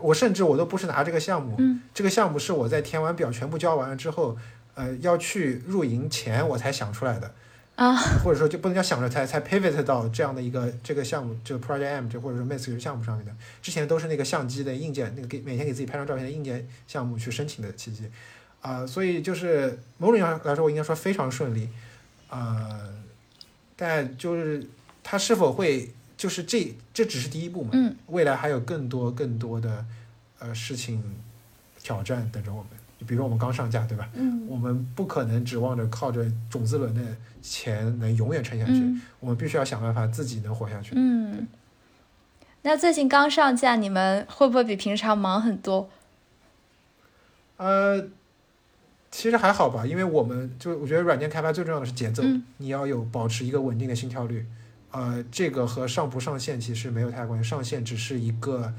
我甚至我都不是拿这个项目，嗯。这个项目是我在填完表全部交完了之后，呃，要去入营前我才想出来的，啊，或者说就不能叫想着才才 pivot 到这样的一个这个项目，就 Project M 这或者说 Max 这个项目上面的。之前都是那个相机的硬件，那个给每天给自己拍张照片的硬件项目去申请的契机，啊、所以就是某种意义上来说，我应该说非常顺利，啊、但就是它是否会就是这这只是第一步嘛，嗯。未来还有更多更多的呃事情挑战等着我们。比如我们刚上架，对吧？嗯我们不可能指望着靠着种子轮的钱能永远撑下去，嗯我们必须要想办法自己能活下去。嗯。那最近刚上架，你们会不会比平常忙很多？呃，其实还好吧，因为我们就我觉得软件开发最重要的是节奏，嗯你要有保持一个稳定的心跳率。呃，这个和上不上线其实没有太大关系，上线只是一个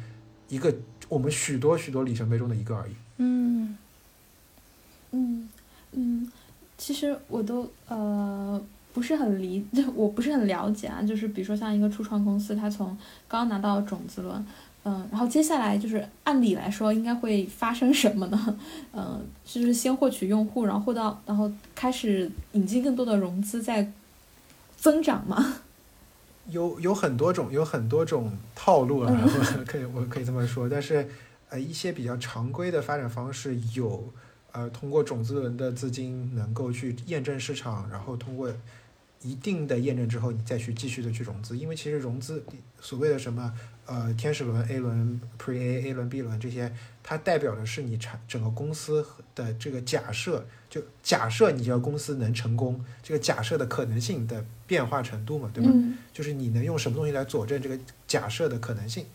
一个我们许多许多里程碑中的一个而已。嗯嗯嗯，其实我都呃不是很理，我不是很了解啊。就是比如说像一个初创公司，它从刚拿到种子轮，嗯、然后接下来就是按理来说应该会发生什么呢？嗯、就是先获取用户，然后获到，然后开始引进更多的融资，再增长嘛。有有很多种，有很多种套路啊，我可以我可以这么说。但是，呃，一些比较常规的发展方式有，呃，通过种子轮的资金能够去验证市场，然后通过一定的验证之后，你再去继续的去融资。因为其实融资所谓的什么呃天使轮、A 轮、Pre A、A 轮、B 轮这些，它代表的是你产整个公司的这个假设，就假设你这个公司能成功，这个假设的可能性的变化程度嘛，对吧？嗯就是你能用什么东西来佐证这个假设的可能性？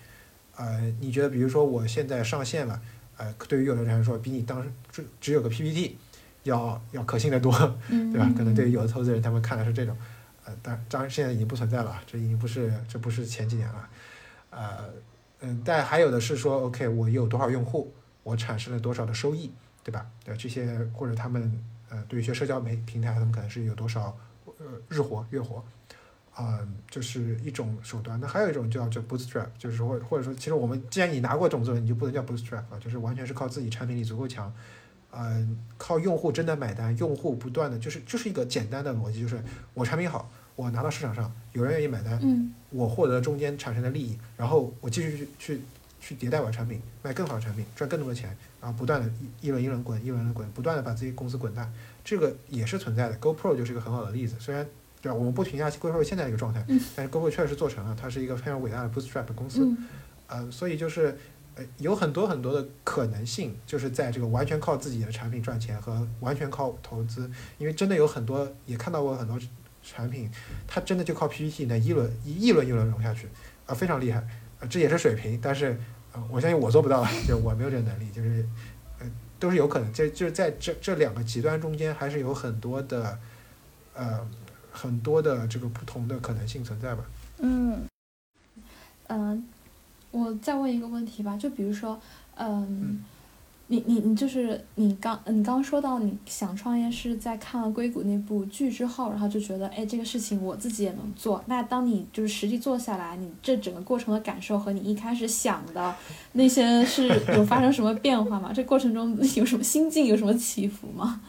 呃，你觉得比如说我现在上线了，呃，对于有的人来说，比你当时只只有个 PPT 要要可信的多，嗯，对吧？可能对于有的投资人，他们看的是这种，呃，当当然现在已经不存在了啊，这已经不是这不是前几年了，呃，嗯，但还有的是说，OK，我有多少用户，我产生了多少的收益，对吧？对这些或者他们呃，对于一些社交媒平台，他们可能是有多少呃日活、月活。啊、就是一种手段。那还有一种叫叫 bootstrap，就是说或或者说，其实我们既然你拿过种子了，你就不能叫 bootstrap 了，就是完全是靠自己产品力足够强，呃，靠用户真的买单，用户不断的就是就是一个简单的逻辑，就是我产品好，我拿到市场上有人愿意买单，嗯我获得中间产生的利益，然后我继续去去去迭代我的产品，卖更好的产品，赚更多的钱，然后不断的一一轮一轮滚，一轮一轮滚，不断的把自己公司滚大，这个也是存在的。GoPro 就是一个很好的例子，虽然对吧，我们不评价 GoPro 现在这个状态，嗯。但是 GoPro 确实是做成了，它是一个非常伟大的 Bootstrap 公司，嗯。呃，所以就是呃有很多很多的可能性，就是在这个完全靠自己的产品赚钱和完全靠投资，因为真的有很多也看到过很多产品，它真的就靠 PPT 那一轮一一轮一轮融下去，啊、非常厉害，呃，这也是水平，但是呃，我相信我做不到，就我没有这个能力，就是呃都是有可能，就就是在这这两个极端中间还是有很多的呃很多的这个不同的可能性存在吧。嗯嗯，我再问一个问题吧，就比如说，嗯嗯，你你你就是你刚你刚刚说到你想创业是在看了硅谷那部剧之后，然后就觉得哎这个事情我自己也能做。那当你就是实际做下来，你这整个过程的感受和你一开始想的那些是有发生什么变化吗？这过程中有什么心境有什么起伏吗？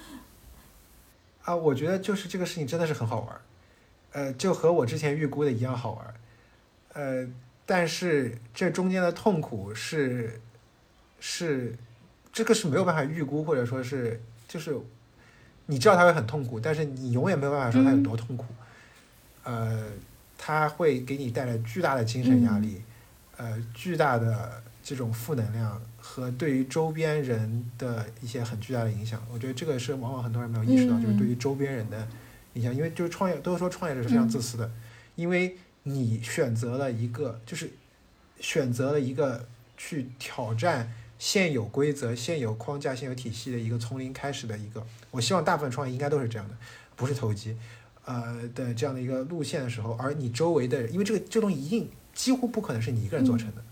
啊，我觉得就是这个事情真的是很好玩儿，呃，就和我之前预估的一样好玩儿，呃，但是这中间的痛苦是是这个是没有办法预估，或者说是就是你知道他会很痛苦，但是你永远没有办法说他有多痛苦，呃，它会给你带来巨大的精神压力，呃，巨大的这种负能量和对于周边人的一些很巨大的影响，我觉得这个是往往很多人没有意识到，就是对于周边人的影响，因为就是创业都说创业者是非常自私的，因为你选择了一个就是选择了一个去挑战现有规则、现有框架、现有体系的一个从零开始的一个，我希望大部分创业应该都是这样的，不是投机，呃的这样的一个路线的时候，而你周围的人，因为这个这东西一定几乎不可能是你一个人做成的，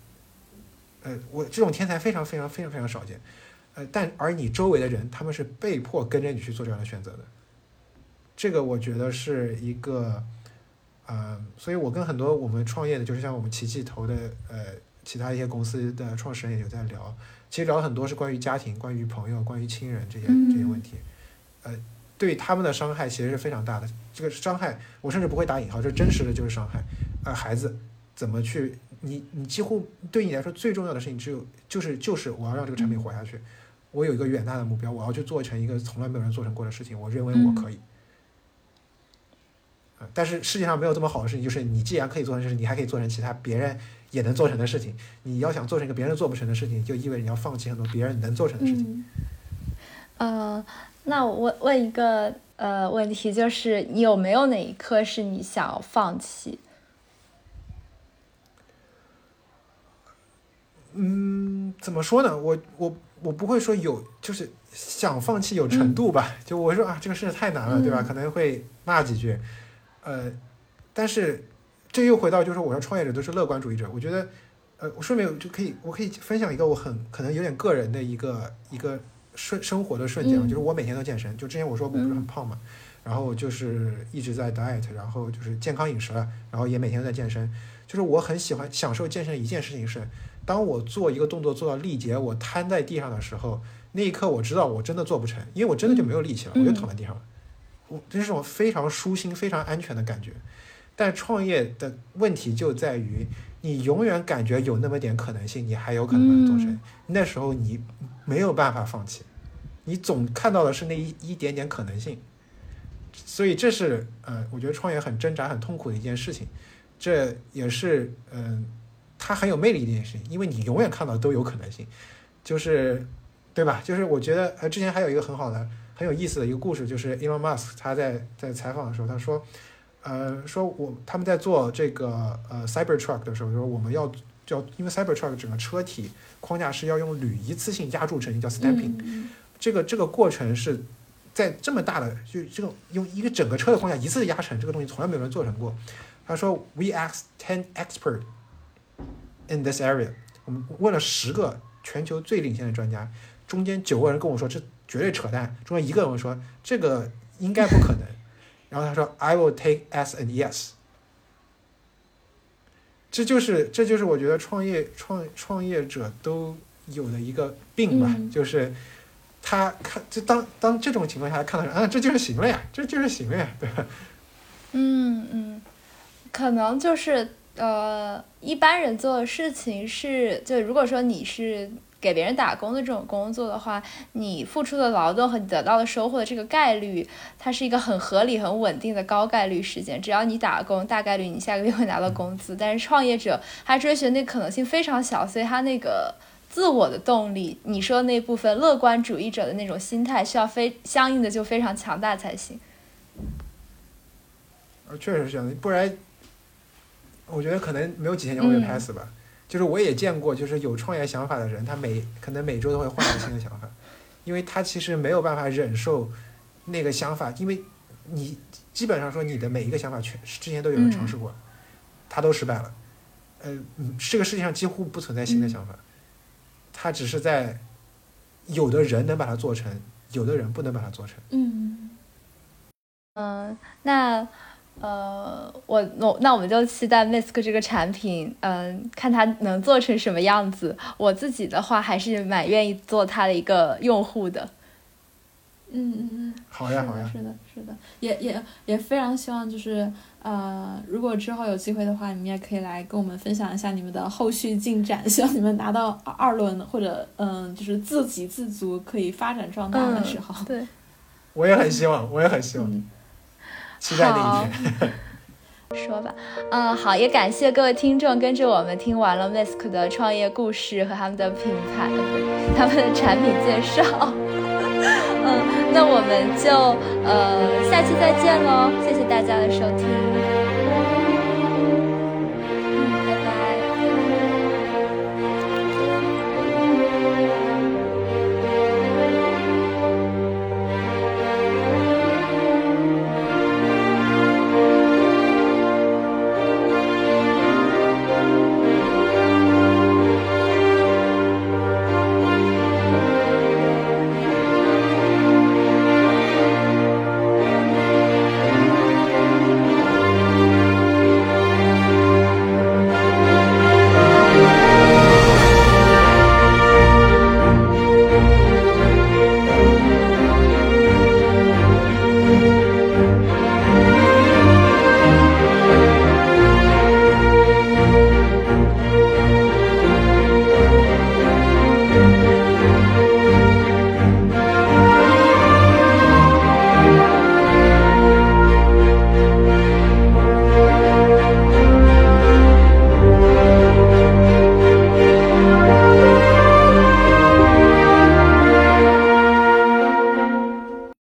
呃，我这种天才非常非常非常非常少见，呃，但而你周围的人，他们是被迫跟着你去做这样的选择的，这个我觉得是一个。嗯，所以我跟很多我们创业的，就是像我们奇迹投的，呃，其他一些公司的创始人也有在聊，其实聊很多是关于家庭、关于朋友、关于亲人这些这些问题，呃，对他们的伤害其实是非常大的。这个伤害，我甚至不会打引号，这真实的就是伤害。呃，孩子怎么去？你你几乎对你来说最重要的事情，只有就是就是我要让这个产品活下去，我有一个远大的目标，我要去做成一个从来没有人做成过的事情，我认为我可以。但是世界上没有这么好的事情，就是你既然可以做成事情，你还可以做成其他别人也能做成的事情。你要想做成一个别人做不成的事情，就意味着你要放弃很多别人能做成的事情。呃，那我问问一个呃问题，就是你有没有哪一刻是你想要放弃？嗯，怎么说呢？我我我不会说有，就是想放弃有程度吧。就我说啊，这个事太难了，对吧？可能会骂几句。呃，但是这又回到就是我说创业者都是乐观主义者，我觉得，呃，我顺便就可以我可以分享一个我很可能有点个人的一个一个瞬生活的瞬间，就是我每天都健身，就之前我说我不是很胖嘛，然后就是一直在 diet，然后就是健康饮食了，然后也每天都在健身，就是我很喜欢享受健身的一件事情是，当我做一个动作做到力竭，我瘫在地上的时候，那一刻我知道我真的做不成，因为我真的就没有力气了，我就躺在地上了。我这是种非常舒心、非常安全的感觉，但创业的问题就在于，你永远感觉有那么点可能性，你还有可能把它做成。那时候你没有办法放弃，你总看到的是那一一点点可能性。所以这是呃，我觉得创业很挣扎、很痛苦的一件事情。这也是嗯，它很有魅力的一件事情，因为你永远看到都有可能性，就是对吧？就是我觉得呃，之前还有一个很好的。很有意思的一个故事，就是 Elon Musk 他在在采访的时候，他说，呃，说我他们在做这个呃 Cybertruck 的时候，说我们要叫，因为 Cybertruck 整个车体框架是要用铝一次性压铸成型，叫 stamping，这个这个过程是在这么大的就这个用一个整个车的框架一次压成，这个东西从来没有人做成过。他说，We asked ten expert in this area，我们问了十个全球最领先的专家，中间九个人跟我说这。绝对扯淡！中间一个人说这个应该不可能，然后他说 I will take as and yes。这就是这就是我觉得创业创创业者都有的一个病吧，就是他看就当当这种情况下看到啊，这就是行了呀，这就是行了呀，对吧？嗯嗯，可能就是呃，一般人做的事情是，就如果说你是。给别人打工的这种工作的话，你付出的劳动和你得到的收获的这个概率，它是一个很合理、很稳定的高概率事件。只要你打工，大概率你下个月会拿到工资。但是创业者他追寻那可能性非常小，所以他那个自我的动力，你说那部分乐观主义者的那种心态，需要非相应的就非常强大才行。呃，确实是这样，不然我觉得可能没有几天就会被拍死吧。就是我也见过，就是有创业想法的人，他每可能每周都会换一个新的想法，因为他其实没有办法忍受那个想法，因为你基本上说你的每一个想法全之前都有人尝试过，他都失败了，呃，这个世界上几乎不存在新的想法，他只是在有的人能把它做成，有的人不能把它做成。嗯嗯，那。呃，我我那我们就期待 Misk 这个产品，嗯，看它能做成什么样子。我自己的话还是蛮愿意做它的一个用户的。嗯嗯嗯，好呀好呀，是的，是的，也也也非常希望就是呃，如果之后有机会的话，你们也可以来跟我们分享一下你们的后续进展。希望你们拿到二轮或者嗯，就是自给自足，可以发展壮大的时候。对，我也很希望，我也很希望。期待那一天。说吧，嗯，好，也感谢各位听众跟着我们听完了 Mask 的创业故事和他们的品牌、他们的产品介绍。嗯，那我们就呃下期再见喽，谢谢大家的收听。